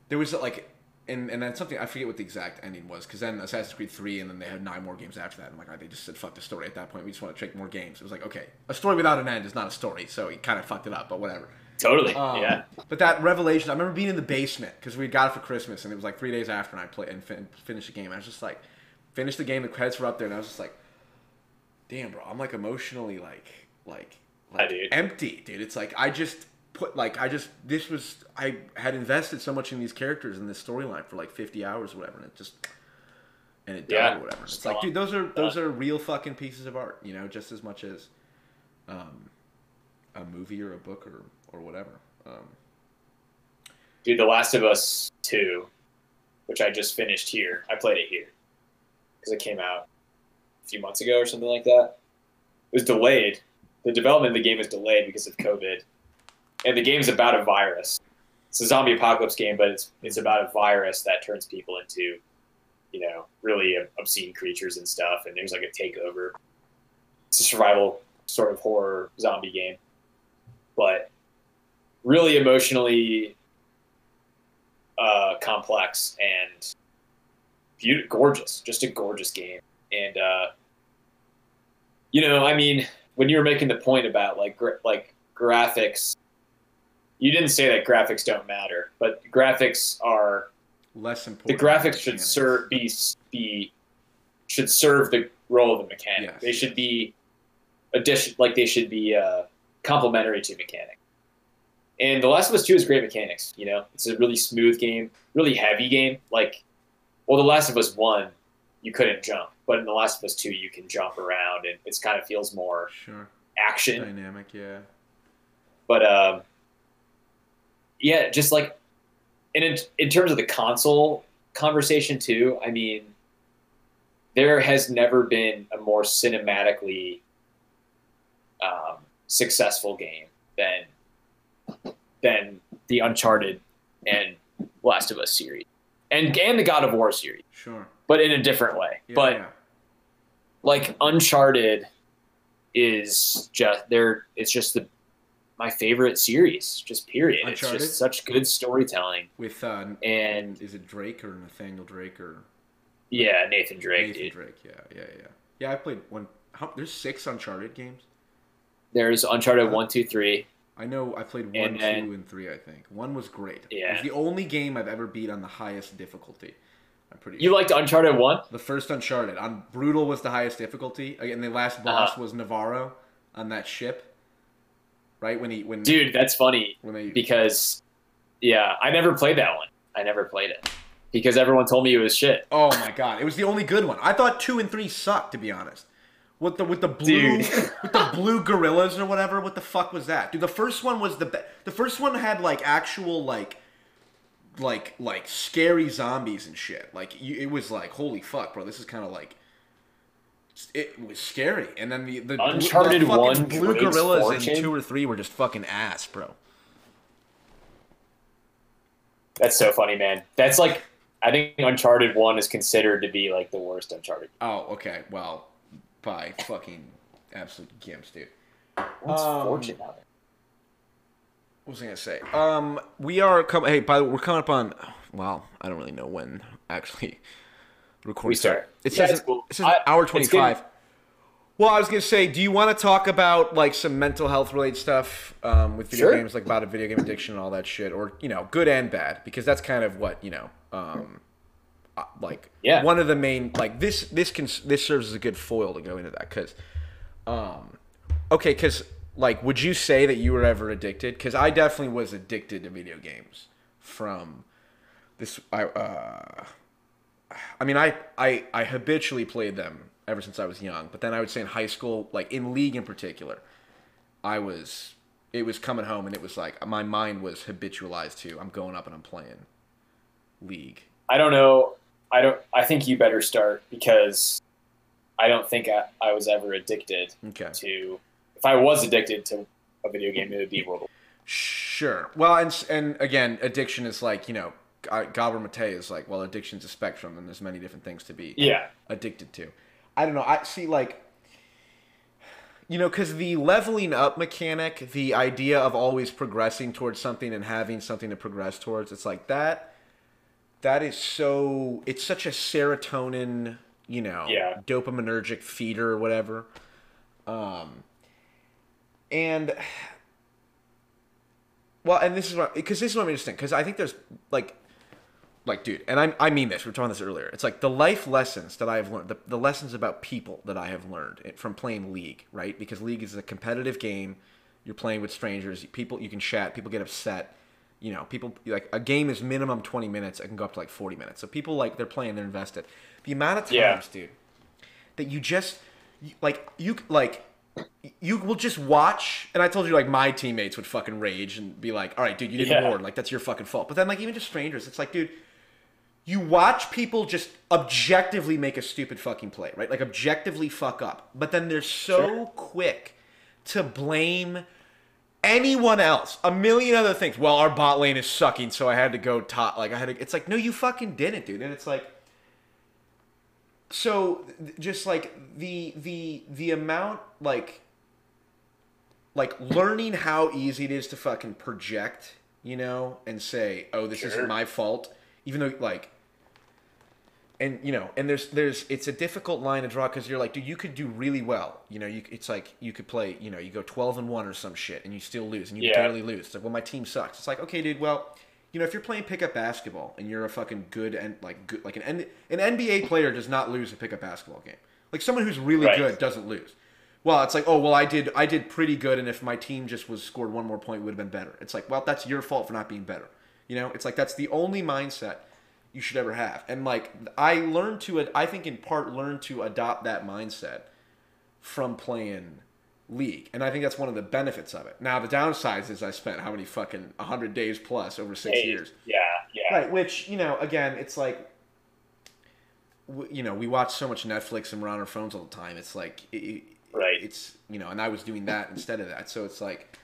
[SPEAKER 1] There was like, and and then something I forget what the exact ending was, because then Assassin's Creed three, and then they had nine more games after that. I'm like, oh, they just said fuck the story at that point. We just want to take more games. It was like, okay, a story without an end is not a story, so he kind of fucked it up, but whatever.
[SPEAKER 2] totally.
[SPEAKER 1] Um,
[SPEAKER 2] yeah,
[SPEAKER 1] But that Revelation, I remember being in the basement because we got it for Christmas, and it was like three days after, and I played and fin- finished the game. I was just like, finished the game. The credits were up there, and I was just like, damn, bro, I'm like emotionally like like like
[SPEAKER 2] dude.
[SPEAKER 1] empty, dude. It's like I just put like I just this was I had invested so much in these characters and this storyline for like 50 hours or whatever, and it just and it died
[SPEAKER 2] Yeah,
[SPEAKER 1] or whatever. It's like, dude, those are those are real fucking pieces of art, you know, just as much as um, a movie or a book or or whatever. Um,
[SPEAKER 2] dude. The Last of Us two, which I just finished here. I played it here because it came out few months ago or something like that. It was delayed. The development of the game was delayed because of COVID, and the game's about a virus. It's a zombie apocalypse game, but it's it's about a virus that turns people into, you know, really obscene creatures and stuff. And there's like a takeover. It's a survival sort of horror zombie game, but really emotionally uh, complex and beautiful, gorgeous. Just a gorgeous game. And uh, you know, I mean, when you were making the point about like gra- like graphics, you didn't say that graphics don't matter, but graphics are
[SPEAKER 1] less important.
[SPEAKER 2] the
[SPEAKER 1] graphics
[SPEAKER 2] should serve be be should serve the role of the mechanic.
[SPEAKER 1] Yes,
[SPEAKER 2] they should be addition like they should be uh, complementary to mechanic. And The Last of Us Two is great mechanics. You know, it's a really smooth game, really heavy game. Like, well, The Last of Us One, you couldn't jump, but in The Last of Us Two, you can jump around, and it's kind of feels more
[SPEAKER 1] Sure.
[SPEAKER 2] action
[SPEAKER 1] Dynamic, yeah.
[SPEAKER 2] but um, yeah, just like, and in in terms of the console conversation too, I mean, there has never been a more cinematically um, successful game than than the Uncharted and Last of Us series, and and the God of War series,
[SPEAKER 1] Sure.
[SPEAKER 2] but in a different way.
[SPEAKER 1] Yeah,
[SPEAKER 2] but
[SPEAKER 1] yeah.
[SPEAKER 2] Like Uncharted is just there. It's just the my favorite series. Just period.
[SPEAKER 1] Uncharted?
[SPEAKER 2] It's just such good storytelling.
[SPEAKER 1] with uh,
[SPEAKER 2] And
[SPEAKER 1] is it Drake or Nathaniel Drake or
[SPEAKER 2] yeah, Nathan Drake.
[SPEAKER 1] Nathan
[SPEAKER 2] dude.
[SPEAKER 1] Drake? Yeah, yeah, yeah. Yeah, I played one. How, there's six Uncharted games.
[SPEAKER 2] There's Uncharted one, two, three.
[SPEAKER 1] I know I played one,
[SPEAKER 2] And then-
[SPEAKER 1] two, and three. I think one was great. it
[SPEAKER 2] Yeah.
[SPEAKER 1] was the only game I've ever beat on the highest difficulty. I'm pretty.
[SPEAKER 2] You
[SPEAKER 1] sure.
[SPEAKER 2] liked Uncharted one?
[SPEAKER 1] the first Uncharted on brutal was the highest difficulty. Again, the last uh-huh. boss was Navarro on that ship. Right when he when
[SPEAKER 2] Dude, that's funny
[SPEAKER 1] when they
[SPEAKER 2] because yeah, I never played that one. I never played it because everyone told me it was shit.
[SPEAKER 1] Oh my god, it was the only good one. I thought two and three sucked, to be honest. With the with the blue with the blue gorillas or whatever. What the fuck was that, dude? The first one was the be- the first one had like actual like like like scary zombies and shit. Like you, it was like holy fuck, bro. This is kind of like it was scary. And then the the,
[SPEAKER 2] Uncharted
[SPEAKER 1] the
[SPEAKER 2] 1
[SPEAKER 1] blue gorillas
[SPEAKER 2] Fortune?
[SPEAKER 1] in two or three were just fucking ass, bro.
[SPEAKER 2] That's so funny, man. That's like I think Uncharted one is considered to be like the worst Uncharted.
[SPEAKER 1] Oh, okay. Well, by fucking absolute gimps, dude.
[SPEAKER 2] What's
[SPEAKER 1] Um,
[SPEAKER 2] Fortune out there?
[SPEAKER 1] What was I gonna say? Um, we are coming. Hey, by the way, we're coming up on. Well, I don't really know when actually recording.
[SPEAKER 2] We start.
[SPEAKER 1] It
[SPEAKER 2] Yeah,
[SPEAKER 1] says
[SPEAKER 2] it's cool.
[SPEAKER 1] it says
[SPEAKER 2] I-
[SPEAKER 1] hour twenty five. Well, I was gonna say, do you want to talk about like some mental health related stuff um, with video
[SPEAKER 2] Sure.
[SPEAKER 1] games, like about a video game addiction and all that shit, or you know, good and bad, because that's kind of what you know, um, uh, like
[SPEAKER 2] Yeah.
[SPEAKER 1] one of the main like this this can this serves as a good foil to go into that because, um, okay, because like, would you say that you were ever addicted? Because I definitely was addicted to video games from this. I uh, I mean, I, I I habitually played them ever since I was young, but then I would say in high school, like in league in particular, I was it was coming home and it was like my mind was habitualized to I'm going up and I'm playing league.
[SPEAKER 2] I don't know. I don't. I think you better start because I don't think I, I was ever addicted
[SPEAKER 1] Okay.
[SPEAKER 2] to. If I was addicted to a video game, it would be World. War
[SPEAKER 1] Sure. Well, and and again, addiction is like you know, Gabor Mate is like, well, addiction's a spectrum, and there's many different things to be
[SPEAKER 2] Yeah.
[SPEAKER 1] addicted to. I don't know. I see like. You know, because the leveling up mechanic, the idea of always progressing towards something and having something to progress towards, it's like that. That is so. It's such a serotonin, you know,
[SPEAKER 2] Yeah.
[SPEAKER 1] dopaminergic feeder or whatever. Um, and well, and this is what because this is what I'm interesting because I think there's like, like, dude, and I I mean this. We were talking this earlier. It's like the life lessons that I have learned, the, the lessons about people that I have learned from playing League, right? Because League is a competitive game. You're playing with strangers. People you can chat. People get upset. You know, people like a game is minimum 20 minutes. It can go up to like 40 minutes. So people like they're playing, they're invested. The amount of times,
[SPEAKER 2] Yeah.
[SPEAKER 1] dude, that you just like you like you will just watch and i told you like my teammates would fucking rage and be like all right dude you didn't
[SPEAKER 2] Yeah.
[SPEAKER 1] warn like that's your fucking fault. But then like even just strangers it's like dude you watch people just objectively make a stupid fucking play right? Like objectively fuck up. But then they're so
[SPEAKER 2] Sure.
[SPEAKER 1] quick to blame anyone else. A million other things. Well our bot lane is sucking so i had to go top like i had to it's like no you fucking didn't dude. And it's like so just like the the the amount like like learning how easy it is to fucking project you know and say oh this
[SPEAKER 2] Sure.
[SPEAKER 1] isn't my fault even though like and you know and there's there's it's a difficult line to draw because you're like dude you could do really well you know you it's like you could play you know you go 12 and 1 or some shit and you still lose and you
[SPEAKER 2] Yeah.
[SPEAKER 1] barely lose it's like well my team sucks it's like okay dude well you know if you're playing pickup basketball and you're a fucking good and like good like an N, an NBA player does not lose a pickup basketball game like someone who's really
[SPEAKER 2] Right.
[SPEAKER 1] good doesn't lose well it's like oh well I did I did pretty good and if my team just was scored one more point it would have been better it's like well that's your fault for not being better you know it's like that's the only mindset you should ever have. And like I learned to I think in part learned to adopt that mindset from playing league. And I think that's one of the benefits of it. Now the downsides is I spent how many fucking 100 days plus over 6
[SPEAKER 2] Hey,
[SPEAKER 1] years.
[SPEAKER 2] Yeah. Yeah.
[SPEAKER 1] Right, which, you know, again, it's like you know, we watch so much Netflix and we're on our phones all the time. It's like it-
[SPEAKER 2] Right.
[SPEAKER 1] It's, you know, and I was doing that instead of that. So it's like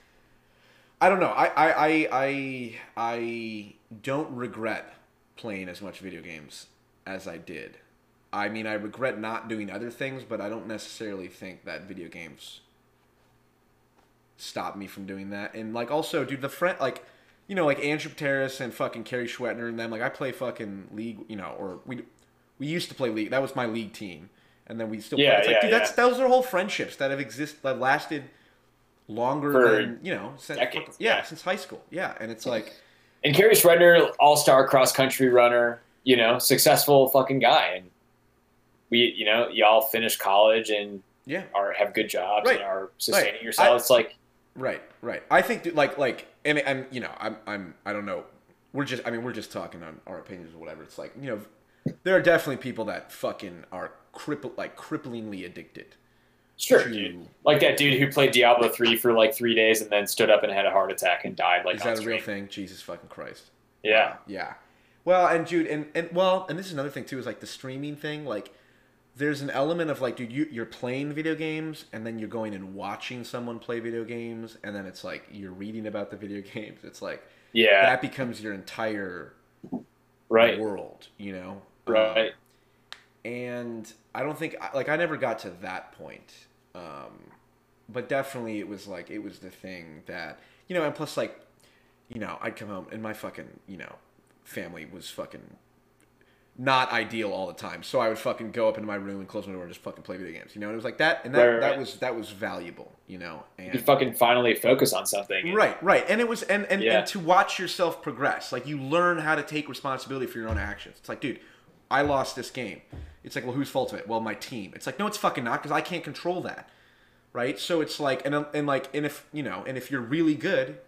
[SPEAKER 1] I don't know. I I I I, I don't regret playing as much video games as I did. I mean, I regret not doing other things, but I don't necessarily think that video games stopped me from doing that. And like, also, dude, the friend, like, you know, like Andrew Pateris and fucking Kerry Schwetner and them. Like, I play fucking league, you know, or we we used to play league. That was my league team, and then we still.
[SPEAKER 2] Yeah,
[SPEAKER 1] play. It's like,
[SPEAKER 2] yeah,
[SPEAKER 1] dude, that's
[SPEAKER 2] yeah.
[SPEAKER 1] those are whole friendships that have existed that lasted longer
[SPEAKER 2] For
[SPEAKER 1] than you know, since,
[SPEAKER 2] decades,
[SPEAKER 1] yeah,
[SPEAKER 2] yeah.
[SPEAKER 1] since high school. Yeah, and it's like.
[SPEAKER 2] And Kerry Schredner, all-star cross-country runner, you know, successful fucking guy, and we, you know, y'all finished college and
[SPEAKER 1] Yeah.
[SPEAKER 2] are have good jobs
[SPEAKER 1] Right.
[SPEAKER 2] and are sustaining
[SPEAKER 1] Right.
[SPEAKER 2] yourselves. It's like,
[SPEAKER 1] Right, right. I think dude, like like and and you know I'm I'm I don't know. We're just I mean we're just talking on our opinions or whatever. It's like you know there are definitely people that fucking are cripple like cripplingly addicted.
[SPEAKER 2] sure,
[SPEAKER 1] to-
[SPEAKER 2] dude. Like that dude who played Diablo three for like three days and then stood up and had a heart attack and died. Like
[SPEAKER 1] Is that a real thing? Jesus fucking Christ.
[SPEAKER 2] Yeah.
[SPEAKER 1] Yeah. Well, and dude, and, and well, and this is another thing too, is like the streaming thing. Like, there's an element of like, dude, you you're playing video games, and then you're going and watching someone play video games, and then it's like you're reading about the video games. It's like
[SPEAKER 2] Yeah.
[SPEAKER 1] that becomes your entire
[SPEAKER 2] right.
[SPEAKER 1] world, you know. Um,
[SPEAKER 2] Right.
[SPEAKER 1] and I don't think like I never got to that point. Um, but definitely it was like it was the thing that you know, and plus like you know, I'd come home and my fucking you know family was fucking not ideal all the time. So I would fucking go up into my room and close my door and just fucking play video games. You know, and it was like that, and that
[SPEAKER 2] Right,
[SPEAKER 1] that
[SPEAKER 2] right.
[SPEAKER 1] was that was valuable. You know, and
[SPEAKER 2] You fucking finally focus on something.
[SPEAKER 1] Right, right. And it was and and,
[SPEAKER 2] Yeah.
[SPEAKER 1] and to watch yourself progress. Like you learn how to take responsibility for your own actions. It's like, dude, I lost this game. It's like, well, whose fault is it? Well, my team. It's like, no, it's fucking not because I can't control that. Right? So it's like and and like and if, you know, and if you're really good,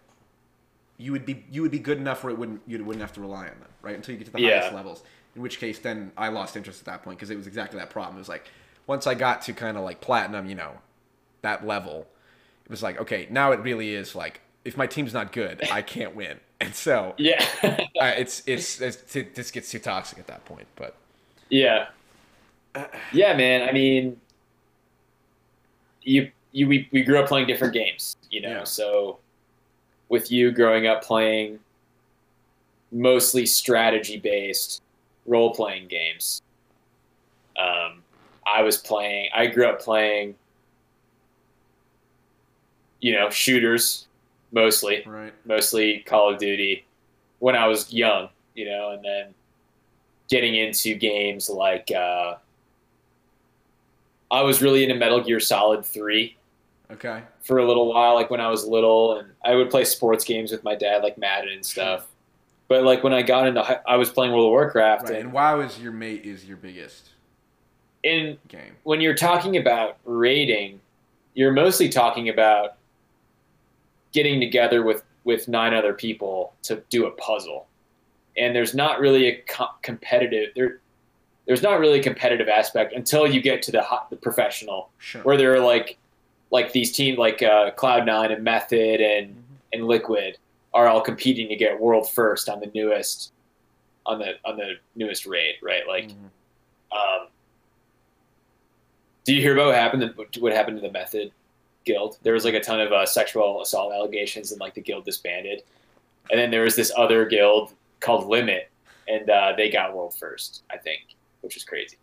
[SPEAKER 1] you would be you would be good enough where it wouldn't you wouldn't have to rely on them, right? Until you get to the
[SPEAKER 2] Yeah.
[SPEAKER 1] highest levels. In which case then I lost interest at that point because it was exactly that problem. It was like once I got to kind of like platinum, you know, that level, it was like, okay, now it really is like if my team's not good, I can't win. And so
[SPEAKER 2] Yeah.
[SPEAKER 1] uh, it's, it's it's this gets too toxic at that point. But
[SPEAKER 2] yeah. Yeah, man. I mean, you you we, we grew up playing different games, you know.
[SPEAKER 1] Yeah.
[SPEAKER 2] So with you growing up playing mostly strategy based role playing games. Um, I was playing. I grew up playing, you know, shooters mostly,
[SPEAKER 1] right,
[SPEAKER 2] mostly Call of Duty when I was young, you know, and then getting into games like uh, I was really into Metal Gear Solid 3
[SPEAKER 1] okay,
[SPEAKER 2] for a little while, like when I was little, and I would play sports games with my dad, like Madden and stuff. But like when I got into, I was playing World of Warcraft,
[SPEAKER 1] right.
[SPEAKER 2] and,
[SPEAKER 1] And WoW is your mate is your biggest
[SPEAKER 2] and
[SPEAKER 1] game.
[SPEAKER 2] when you're talking about raiding, you're mostly talking about getting together with with nine other people to do a puzzle, and there's not really a co- competitive there. There's not really a competitive aspect until you get to the, hot, the professional,
[SPEAKER 1] Sure.
[SPEAKER 2] where there are like like these teams like uh, Cloud Nine and Method and
[SPEAKER 1] Mhm.
[SPEAKER 2] and Liquid are all competing to get world first on the newest on the on the newest raid, right? Like
[SPEAKER 1] Mhm.
[SPEAKER 2] um, do you hear about what happened? What happened to the Method Guild? There was like a ton of uh, sexual assault allegations, and like the guild disbanded. And then there was this other guild called Limit, and uh, they got world first, I think, which is crazy.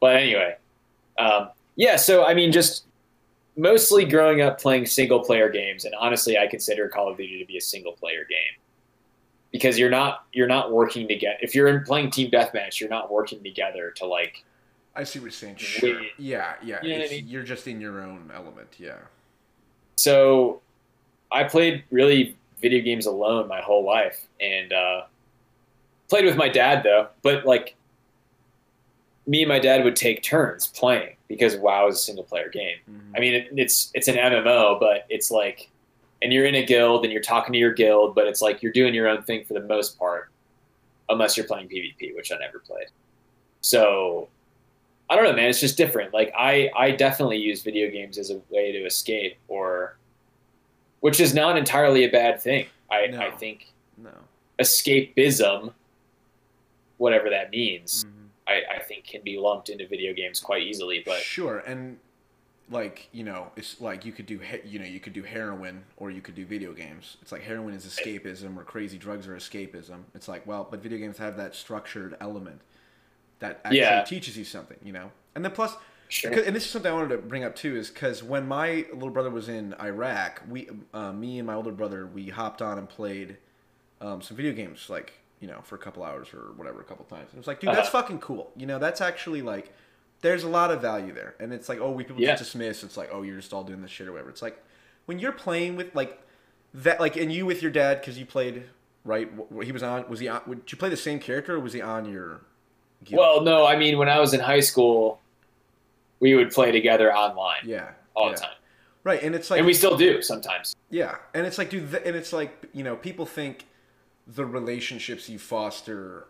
[SPEAKER 2] But anyway, um, yeah. So I mean, just mostly growing up playing single player games, and honestly, I consider Call of Duty to be a single player game because you're not you're not working together. If you're playing team deathmatch, you're not working together to like
[SPEAKER 1] I see what you're saying. Sure. Yeah, yeah.
[SPEAKER 2] You know I mean?
[SPEAKER 1] You're just in your own element. Yeah.
[SPEAKER 2] so I played really video games alone my whole life and uh, played with my dad though. But like me and my dad would take turns playing because WoW is a single player game.
[SPEAKER 1] Mhm.
[SPEAKER 2] I mean, it, it's it's an MMO, but it's like, and you're in a guild and you're talking to your guild, but it's like you're doing your own thing for the most part, unless you're playing PvP, which I never played. So I don't know, man. It's just different. Like I I definitely use video games as a way to escape, or which is not entirely a bad thing. I
[SPEAKER 1] No.
[SPEAKER 2] I think
[SPEAKER 1] no.
[SPEAKER 2] escapism, whatever that means,
[SPEAKER 1] Mhm.
[SPEAKER 2] I, I think can be lumped into video games quite easily. But
[SPEAKER 1] sure, and like you know, it's like you could do you know you could do heroin or you could do video games. It's like heroin is escapism or crazy drugs are escapism. It's like well, but video games have that structured element that actually
[SPEAKER 2] Yeah.
[SPEAKER 1] teaches you something, you know. And then plus,
[SPEAKER 2] sure.
[SPEAKER 1] And this is something I wanted to bring up too, is because when my little brother was in Iraq, we, uh, me and my older brother, we hopped on and played um, some video games, like you know, for a couple hours or whatever, a couple times. And it was like, dude, that's
[SPEAKER 2] Uh-huh.
[SPEAKER 1] fucking cool. You know, that's actually like, there's a lot of value there. And it's like, oh, we people
[SPEAKER 2] Yeah.
[SPEAKER 1] just dismiss. It's like, oh, you're just all doing this shit or whatever. It's like when you're playing with like that, like, and you with your dad because you played right. He was on. Was he on? Would you play the same character or was he on your? guild?
[SPEAKER 2] Well, no, I mean when I was in high school, we would play together online
[SPEAKER 1] yeah,
[SPEAKER 2] all
[SPEAKER 1] yeah.
[SPEAKER 2] the time,
[SPEAKER 1] right. And it's like
[SPEAKER 2] and we still do sometimes.
[SPEAKER 1] Yeah, and it's like, dude, th- and it's like, you know, people think the relationships you foster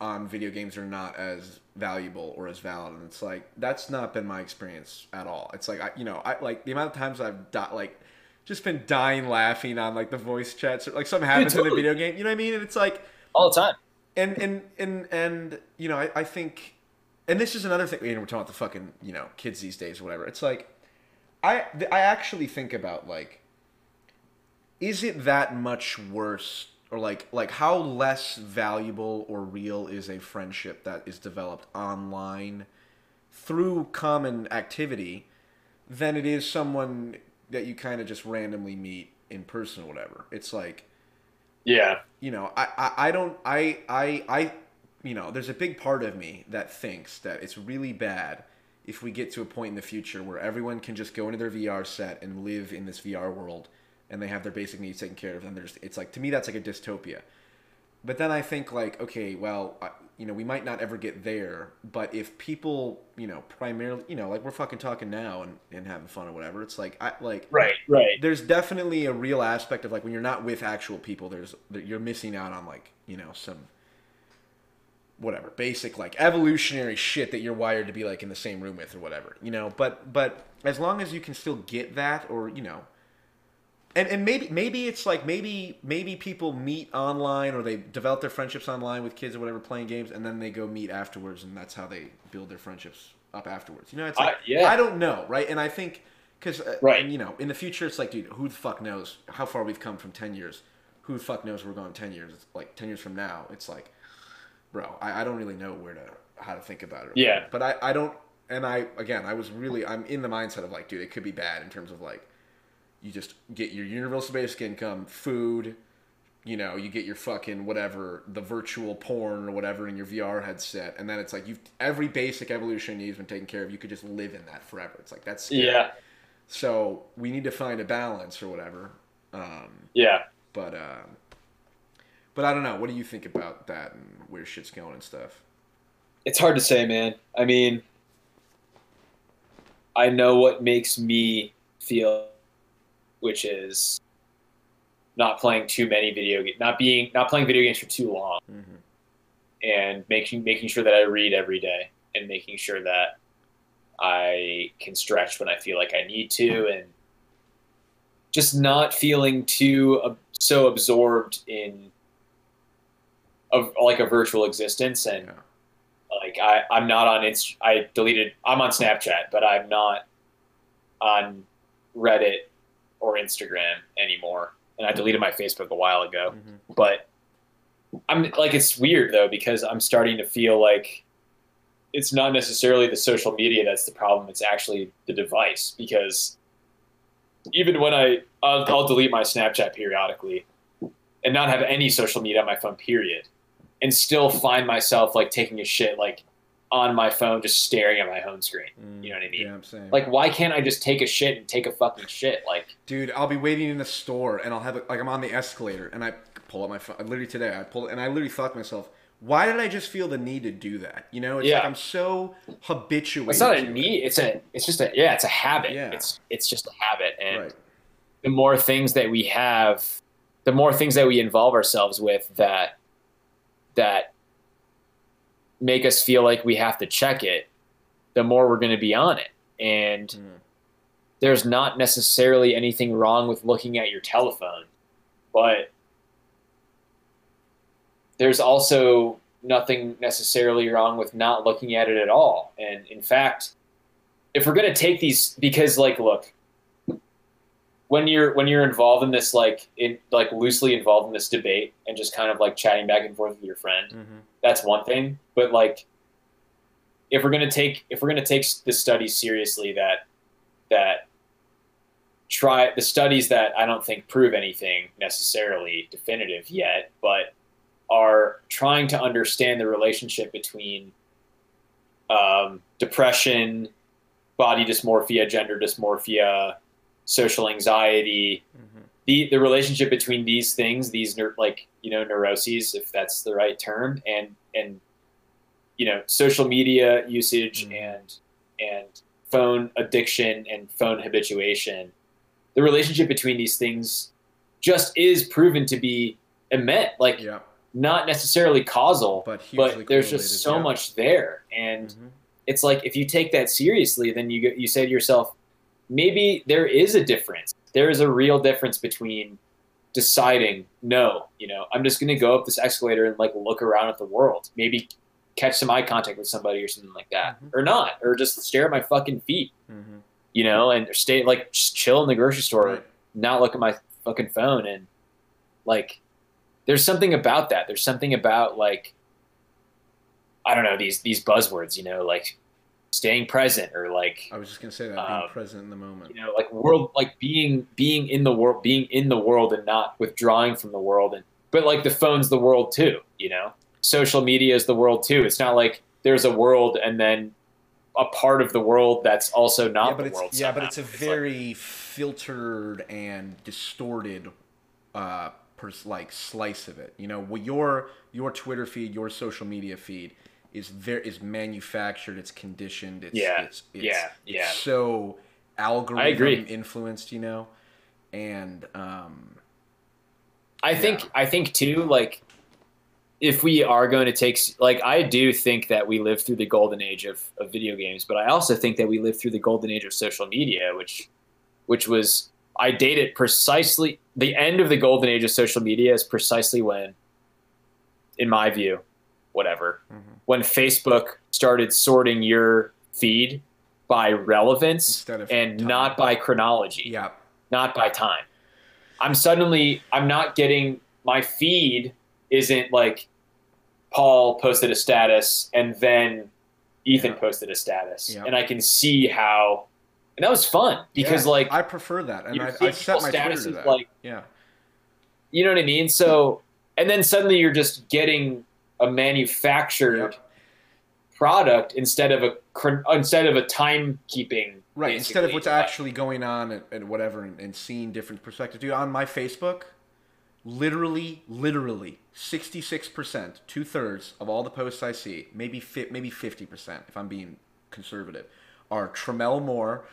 [SPEAKER 1] on video games are not as valuable or as valid, and it's like that's not been my experience at all. It's like, I, you know, I like the amount of times I've di- like just been dying laughing on like the voice chats, or, like something happens in
[SPEAKER 2] totally.
[SPEAKER 1] the video game. You know what I mean? And it's like,
[SPEAKER 2] All the time.
[SPEAKER 1] and and and and you know, I, I think, and this is another thing. You know, we're talking about the fucking you know kids these days, or whatever. It's like, I th- I actually think about like, is it that much worse, or like like how less valuable or real is a friendship that is developed online through common activity than it is someone that you kind of just randomly meet in person or whatever. It's like
[SPEAKER 2] Yeah,
[SPEAKER 1] you know, I, I, I don't, I, I, I, you know, there's a big part of me that thinks that it's really bad if we get to a point in the future where everyone can just go into their VR set and live in this VR world and they have their basic needs taken care of. And there's, it's like, to me, that's like a dystopia. But then I think like, okay, well, I, you know, we might not ever get there, but if people, you know, primarily, you know, like we're fucking talking now and, and having fun or whatever, it's like, I like,
[SPEAKER 2] right, right.
[SPEAKER 1] there's definitely a real aspect of like when you're not with actual people there's you're missing out on like you know some whatever basic like evolutionary shit that you're wired to be like in the same room with or whatever you know but but as long as you can still get that or you know and and maybe maybe it's like maybe maybe people meet online or they develop their friendships online with kids or whatever playing games, and then they go meet afterwards, and that's how they build their friendships up afterwards. You know, it's like
[SPEAKER 2] I- yeah.
[SPEAKER 1] I don't know, right? And I think because uh,
[SPEAKER 2] Right.
[SPEAKER 1] and, you know, in the future, it's like, dude, who the fuck knows how far we've come from ten years? Who the fuck knows where we're going ten years? It's like ten years from now. It's like, bro, I, I don't really know where to how to think about it.
[SPEAKER 2] Yeah.
[SPEAKER 1] but I I don't. And I again, I was really I'm in the mindset of like, dude, it could be bad in terms of like, you just get your universal basic income, food, you know, you get your fucking whatever, the virtual porn or whatever in your VR headset, and then it's like you've every basic evolution needs been taken care of. You could just live in that forever. It's like that's scary.
[SPEAKER 2] Yeah,
[SPEAKER 1] So we need to find a balance or whatever. Um,
[SPEAKER 2] yeah.
[SPEAKER 1] but um, but I don't know. What do you think about that and where shit's going and stuff?
[SPEAKER 2] It's hard to say, man. I mean, I know what makes me feel, which is not playing too many video games, not being not playing video games for too long,
[SPEAKER 1] Mm-hmm.
[SPEAKER 2] and making making sure that I read every day, and making sure that I can stretch when I feel like I need to, and just not feeling too uh, so absorbed in of like a virtual existence and
[SPEAKER 1] Yeah.
[SPEAKER 2] like I, I'm not on Inst- I deleted I'm on Snapchat, but I'm not on Reddit or Instagram anymore. And I deleted my Facebook a while ago.
[SPEAKER 1] Mhm.
[SPEAKER 2] But I'm like it's weird though because I'm starting to feel like it's not necessarily the social media that's the problem. It's actually the device because even when I I'll, I'll delete my Snapchat periodically and not have any social media on my phone period and still find myself like taking a shit like on my phone just staring at my home screen. You know what I mean?
[SPEAKER 1] Mm, Yeah, I'm saying.
[SPEAKER 2] Like why can't I just take a shit and take a fucking shit? Like
[SPEAKER 1] Dude, I'll be waiting in the store and I'll have it like I'm on the escalator and I pull up my phone. Literally today, I pulled and I literally thought to myself, why did I just feel the need to do that? You know, it's
[SPEAKER 2] Yeah.
[SPEAKER 1] like I'm so habituated.
[SPEAKER 2] it's not a
[SPEAKER 1] it.
[SPEAKER 2] need. It's a. It's just a. Yeah, it's a habit.
[SPEAKER 1] Yeah.
[SPEAKER 2] It's it's just a habit, and
[SPEAKER 1] Right.
[SPEAKER 2] the more things that we have, the more things that we involve ourselves with that that make us feel like we have to check it, the more we're going to be on it. And
[SPEAKER 1] Mm.
[SPEAKER 2] there's not necessarily anything wrong with looking at your telephone, but there's also nothing necessarily wrong with not looking at it at all. And in fact, if we're going to take these because like look, when you're when you're involved in this like in like loosely involved in this debate and just kind of like chatting back and forth with your friend,
[SPEAKER 1] Mhm.
[SPEAKER 2] that's one thing. But like, if we're gonna take if we're gonna take the studies seriously, that that try the studies that I don't think prove anything necessarily definitive yet, but are trying to understand the relationship between um, depression, body dysmorphia, gender dysmorphia, social anxiety,
[SPEAKER 1] Mhm.
[SPEAKER 2] The the relationship between these things, these neur- like you know neuroses, if that's the right term, and and you know social media usage
[SPEAKER 1] Mhm.
[SPEAKER 2] and and phone addiction and phone habituation, the relationship between these things just is proven to be immense, like
[SPEAKER 1] Yeah,
[SPEAKER 2] not necessarily causal,
[SPEAKER 1] but
[SPEAKER 2] but there's just so
[SPEAKER 1] yeah.
[SPEAKER 2] much there, and
[SPEAKER 1] Mhm.
[SPEAKER 2] it's like if you take that seriously, then you you say to yourself, maybe there is a difference. There is a real difference between deciding, no, you know, I'm just going to go up this escalator and like look around at the world, maybe catch some eye contact with somebody or something like that,
[SPEAKER 1] Mhm.
[SPEAKER 2] or not, or just stare at my fucking feet,
[SPEAKER 1] Mhm.
[SPEAKER 2] you know, and stay like just chill in the grocery store,
[SPEAKER 1] Right.
[SPEAKER 2] not look at my fucking phone and like there's something about that. There's something about like I don't know these these buzzwords, you know, like staying present or like
[SPEAKER 1] I was just gonna say that
[SPEAKER 2] Um,
[SPEAKER 1] being present in the moment.
[SPEAKER 2] you know like world like being being in the world being in the world and not withdrawing from the world and but like the phone's the world too you know social media is the world too it's not like there's a world and then a part of the world that's also not
[SPEAKER 1] yeah, but
[SPEAKER 2] the
[SPEAKER 1] it's
[SPEAKER 2] world
[SPEAKER 1] yeah, but it's a
[SPEAKER 2] like-
[SPEAKER 1] very filtered and distorted, uh, pers- like slice of it. You know, what your your Twitter feed, your social media feed is very is manufactured. It's conditioned. It's,
[SPEAKER 2] Yeah,
[SPEAKER 1] it's, it's
[SPEAKER 2] yeah,
[SPEAKER 1] it's
[SPEAKER 2] yeah.
[SPEAKER 1] so algorithm influenced. You know, and um,
[SPEAKER 2] I think
[SPEAKER 1] Yeah.
[SPEAKER 2] I think too like if we are going to take like I do think that we live through the golden age of, of video games, but I also think that we live through the golden age of social media, which which was I date it precisely. The end of the golden age of social media is precisely when, in my view, whatever,
[SPEAKER 1] Mhm.
[SPEAKER 2] When Facebook started sorting your feed by relevance and
[SPEAKER 1] time.
[SPEAKER 2] not by chronology
[SPEAKER 1] Yeah.
[SPEAKER 2] not by time. I'm suddenly I'm not getting my feed isn't like Paul posted a status and then Ethan
[SPEAKER 1] Yeah.
[SPEAKER 2] posted a status,
[SPEAKER 1] Yeah.
[SPEAKER 2] and I can see how, and that was fun because
[SPEAKER 1] Yeah,
[SPEAKER 2] like
[SPEAKER 1] I prefer that, and I, I set my Twitter to that.
[SPEAKER 2] like
[SPEAKER 1] yeah.
[SPEAKER 2] you know what I mean. So and then suddenly you're just getting a manufactured
[SPEAKER 1] Yep.
[SPEAKER 2] product instead of a instead of a timekeeping.
[SPEAKER 1] Right. Instead of what's actually going on and, and whatever, and, and seeing different perspectives. Dude, on my Facebook, literally, literally, sixty-six percent, two thirds of all the posts I see, maybe fi- maybe fifty percent, if I'm being conservative, are Tremel Moore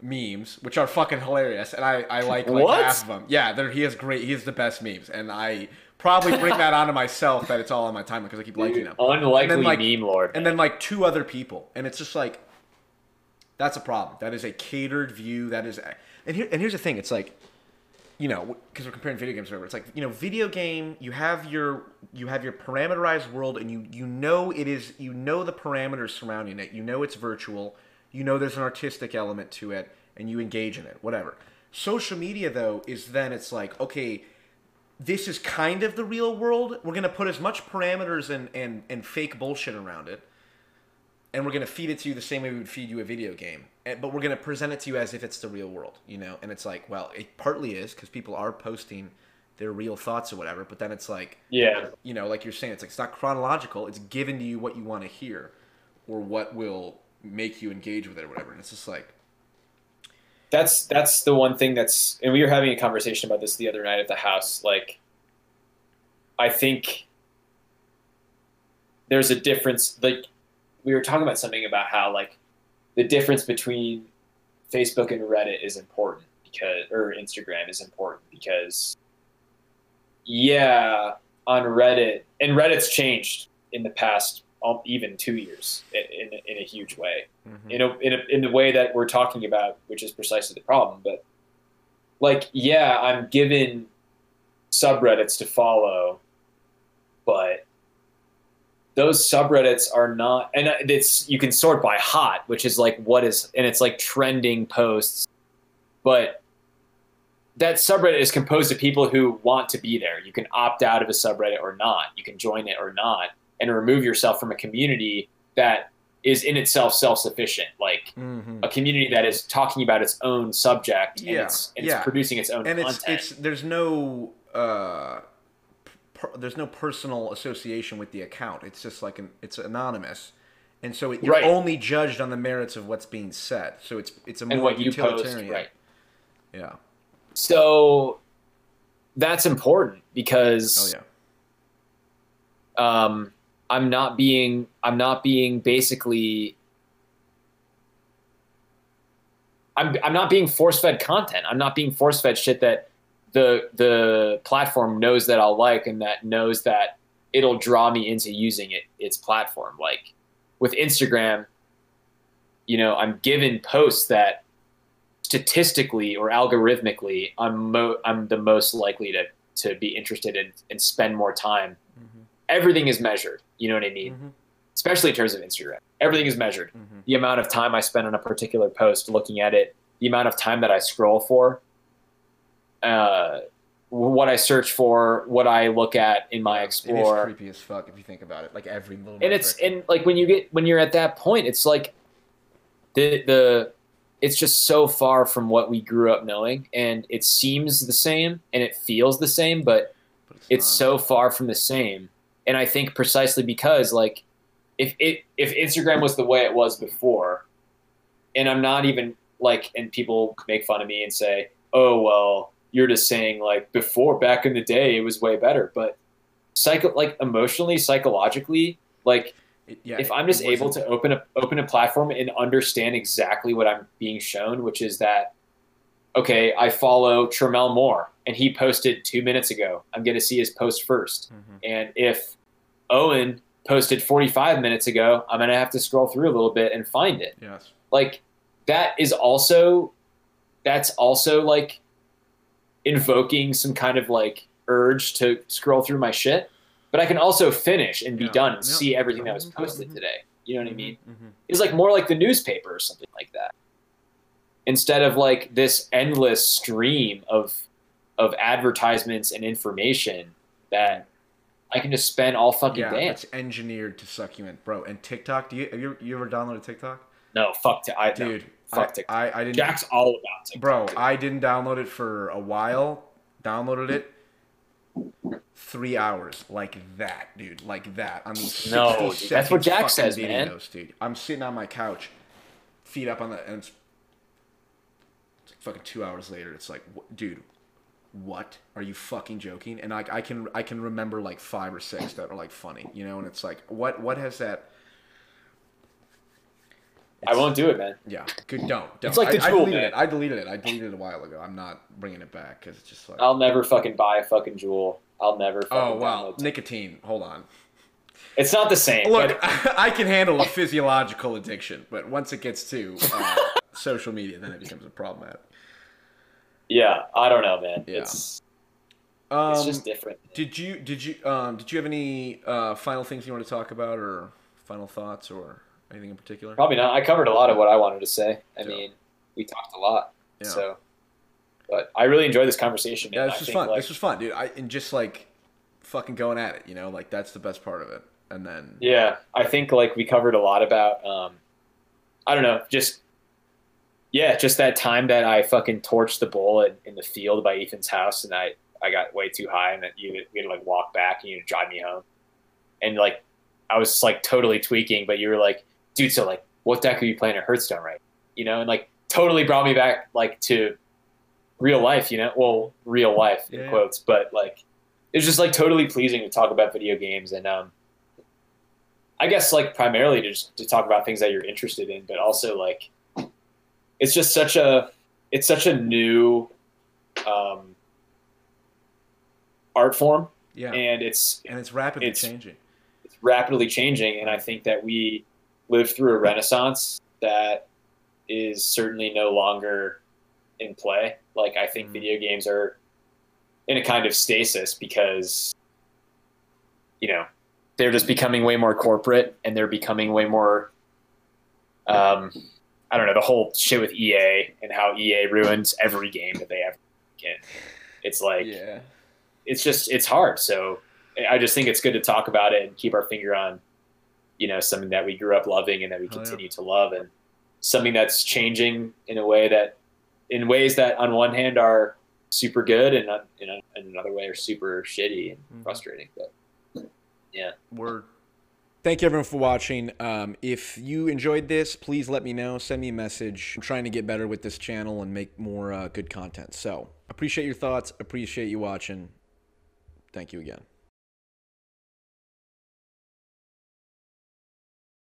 [SPEAKER 1] memes, which are fucking hilarious, and I, I like like half of them. Yeah, he has great. He has the best memes, and I probably bring that onto myself that it's all on my timeline because I keep liking them.
[SPEAKER 2] Unlikely
[SPEAKER 1] then, like-
[SPEAKER 2] meme lord.
[SPEAKER 1] and then like two other people, and it's just like that's a problem. That is a catered view. That is, and here and here's the thing. It's like, you know, because we're comparing video games, or whatever. It's like you know, video game. You have your you have your parameterized world, and you you know it is you know the parameters surrounding it. You know it's virtual. You know there's an artistic element to it, and you engage in it. Whatever. Social media though is then it's like okay. This is kind of the real world. We're gonna put as much parameters and, and, and fake bullshit around it and we're going to feed it to you the same way we would feed you a video game and, but we're going to present it to you as if it's the real world you know and it's like well it partly is because people are posting their real thoughts or whatever but then it's like
[SPEAKER 2] yeah.
[SPEAKER 1] you know like you're saying it's like it's not chronological it's given to you what you want to hear or what will make you engage with it or whatever and it's just like
[SPEAKER 2] that's that's the one thing that's and we were having a conversation about this the other night at the house like i think there's a difference like we were talking about something about how like the difference between facebook and reddit is important because or instagram is important because yeah on reddit and reddit's changed in the past um, even two years in, in, in a huge way in a, in a in the way that we're talking about, which is precisely the problem. But like, yeah, I'm given subreddits to follow, but those subreddits are not, and it's you can sort by hot, which is like what is, and it's like trending posts, but that subreddit is composed of people who want to be there. You can opt out of a subreddit or not. You can join it or not, and remove yourself from a community that is in itself self-sufficient. Like
[SPEAKER 1] mm-hmm.
[SPEAKER 2] a community that is talking about its own subject and,
[SPEAKER 1] Yeah,
[SPEAKER 2] it's, and
[SPEAKER 1] yeah.
[SPEAKER 2] it's producing its own
[SPEAKER 1] and it's
[SPEAKER 2] content.
[SPEAKER 1] it's there's no uh per, there's no personal association with the account. It's just like an it's anonymous. And so it, you're
[SPEAKER 2] Right.
[SPEAKER 1] only judged on the merits of what's being said. So it's it's a more
[SPEAKER 2] and what you post
[SPEAKER 1] utilitarian.
[SPEAKER 2] right.
[SPEAKER 1] Yeah.
[SPEAKER 2] So that's important
[SPEAKER 1] oh
[SPEAKER 2] because
[SPEAKER 1] yeah.
[SPEAKER 2] um, i'm not being i'm not being basically I'm, I'm not being force-fed content i'm not being force-fed shit that the the platform knows that i'll like and that knows that it'll draw me into using it its platform like with instagram you know i'm given posts that statistically or algorithmically i'm mo- i'm the most likely to to be interested in and spend more time. Everything is measured you know what i mean
[SPEAKER 1] Mm-hmm.
[SPEAKER 2] especially in terms of instagram everything is measured
[SPEAKER 1] Mm-hmm.
[SPEAKER 2] the amount of time I spend on a particular post looking at it, the amount of time that I scroll for, uh, what I search for, what I look at in my
[SPEAKER 1] it is
[SPEAKER 2] explore,
[SPEAKER 1] creepy as fuck if you think about it like every little
[SPEAKER 2] and it's and like when you get when you're at that point, it's like the the it's just so far from what we grew up knowing, and it seems the same and it feels the same, but
[SPEAKER 1] but
[SPEAKER 2] it's
[SPEAKER 1] not.
[SPEAKER 2] so far from the same and i think precisely because like if it if instagram was the way it was before and i'm not even like and people make fun of me and say oh well you're just saying like before back in the day it was way better. But psycho like emotionally psychologically like
[SPEAKER 1] yeah,
[SPEAKER 2] if i'm just able to open a open a platform and understand exactly what i'm being shown which is that okay i follow Tremel moore and he posted two minutes ago i'm going to see his post first
[SPEAKER 1] Mhm.
[SPEAKER 2] and if owen posted 45 minutes ago i'm going to have to scroll through a little bit and find it
[SPEAKER 1] yes
[SPEAKER 2] like that is also that's also like invoking some kind of like urge to scroll through my shit, but I can also finish and be
[SPEAKER 1] Yeah.
[SPEAKER 2] done and
[SPEAKER 1] Yeah.
[SPEAKER 2] see everything that was
[SPEAKER 1] Mhm.
[SPEAKER 2] posted
[SPEAKER 1] Mhm.
[SPEAKER 2] today. You know what I mean?
[SPEAKER 1] Mm-hmm.
[SPEAKER 2] It's like more like the newspaper or something like that. Instead of like this endless stream of of advertisements and information that I can just spend all fucking
[SPEAKER 1] Yeah,
[SPEAKER 2] day.
[SPEAKER 1] it's engineered to suck you in, bro. And TikTok, do you have you, you ever downloaded TikTok?
[SPEAKER 2] No, fuck to I
[SPEAKER 1] Dude,
[SPEAKER 2] fuck
[SPEAKER 1] I,
[SPEAKER 2] TikTok.
[SPEAKER 1] I, I didn't.
[SPEAKER 2] Jack's all about TikTok.
[SPEAKER 1] Bro,
[SPEAKER 2] dude.
[SPEAKER 1] I didn't download it for a while. Downloaded it. Three hours, like that, dude, like that. I mean,
[SPEAKER 2] No, dude, that's what Jack says, man.
[SPEAKER 1] dude. I'm sitting on my couch, feet up on the, and it's, fucking two hours later. It's like, dude, what? Are you fucking joking? And like, I can, I can remember like five or six that are like funny, you know. And it's like, what, what has that?
[SPEAKER 2] I won't do it, man.
[SPEAKER 1] Yeah, good. Don't. don't.
[SPEAKER 2] It's like the
[SPEAKER 1] I, I deleted
[SPEAKER 2] man.
[SPEAKER 1] it. I deleted it. I deleted it a while ago. I'm not bringing it back because it's just like.
[SPEAKER 2] I'll never fucking buy a fucking Juul. I'll never fucking
[SPEAKER 1] oh wow, nicotine. Hold on.
[SPEAKER 2] It's not the same.
[SPEAKER 1] Look,
[SPEAKER 2] but
[SPEAKER 1] I can handle a physiological addiction, but once it gets to uh, social media, then it becomes a problem.
[SPEAKER 2] Yeah, I don't know, man.
[SPEAKER 1] Yeah.
[SPEAKER 2] It's
[SPEAKER 1] Um,
[SPEAKER 2] it's just different.
[SPEAKER 1] did you did you um did you have any uh, final things you want to talk about or final thoughts or anything in particular?
[SPEAKER 2] Probably not. I covered a lot of what I wanted to say. I
[SPEAKER 1] Yeah.
[SPEAKER 2] mean, we talked a lot.
[SPEAKER 1] Yeah.
[SPEAKER 2] So, but I really enjoyed this conversation.
[SPEAKER 1] Yeah, this was fun.
[SPEAKER 2] Like,
[SPEAKER 1] this was fun, dude. I and just like fucking going at it, you know, like that's the best part of it. And then
[SPEAKER 2] Yeah, I think like we covered a lot about um I don't know, just yeah, just that time that I fucking torched the bull in, in the field by Ethan's house and I I got way too high and that you we had to like walk back and you had to drive me home. And like I was like totally tweaking, but you were like, dude, so like what deck are you playing at Hearthstone right? You know, and like totally brought me back like to real life, you know? Well, real life in
[SPEAKER 1] Yeah.
[SPEAKER 2] quotes, but like it was just like totally pleasing to talk about video games and um I guess like primarily to just to talk about things that you're interested in, but also like it's just such a it's such a new um, art form,
[SPEAKER 1] yeah,
[SPEAKER 2] and it's
[SPEAKER 1] and it's rapidly
[SPEAKER 2] it's-
[SPEAKER 1] changing.
[SPEAKER 2] it's rapidly changing, and I think that we live through a renaissance that is certainly no longer in play. Like I think
[SPEAKER 1] Mhm.
[SPEAKER 2] video games are in a kind of stasis because you know they're just becoming way more corporate and they're becoming way more um, I don't know the whole shit with EA and how EA ruins every game that they ever can. It's like
[SPEAKER 1] yeah,
[SPEAKER 2] it's just it's hard. So I just think it's good to talk about it and keep our finger on, you know, something that we grew up loving and that we
[SPEAKER 1] Oh, yeah.
[SPEAKER 2] continue to love, and something that's changing in a way that, in ways that on one hand are super good and on- in, a, in another way are super shitty and
[SPEAKER 1] Mhm.
[SPEAKER 2] frustrating. But yeah,
[SPEAKER 1] Word. Thank you everyone for watching. Um, if you enjoyed this, please let me know. Send me a message. I'm trying to get better with this channel and make more uh, good content. So appreciate your thoughts. Appreciate you watching. Thank you again.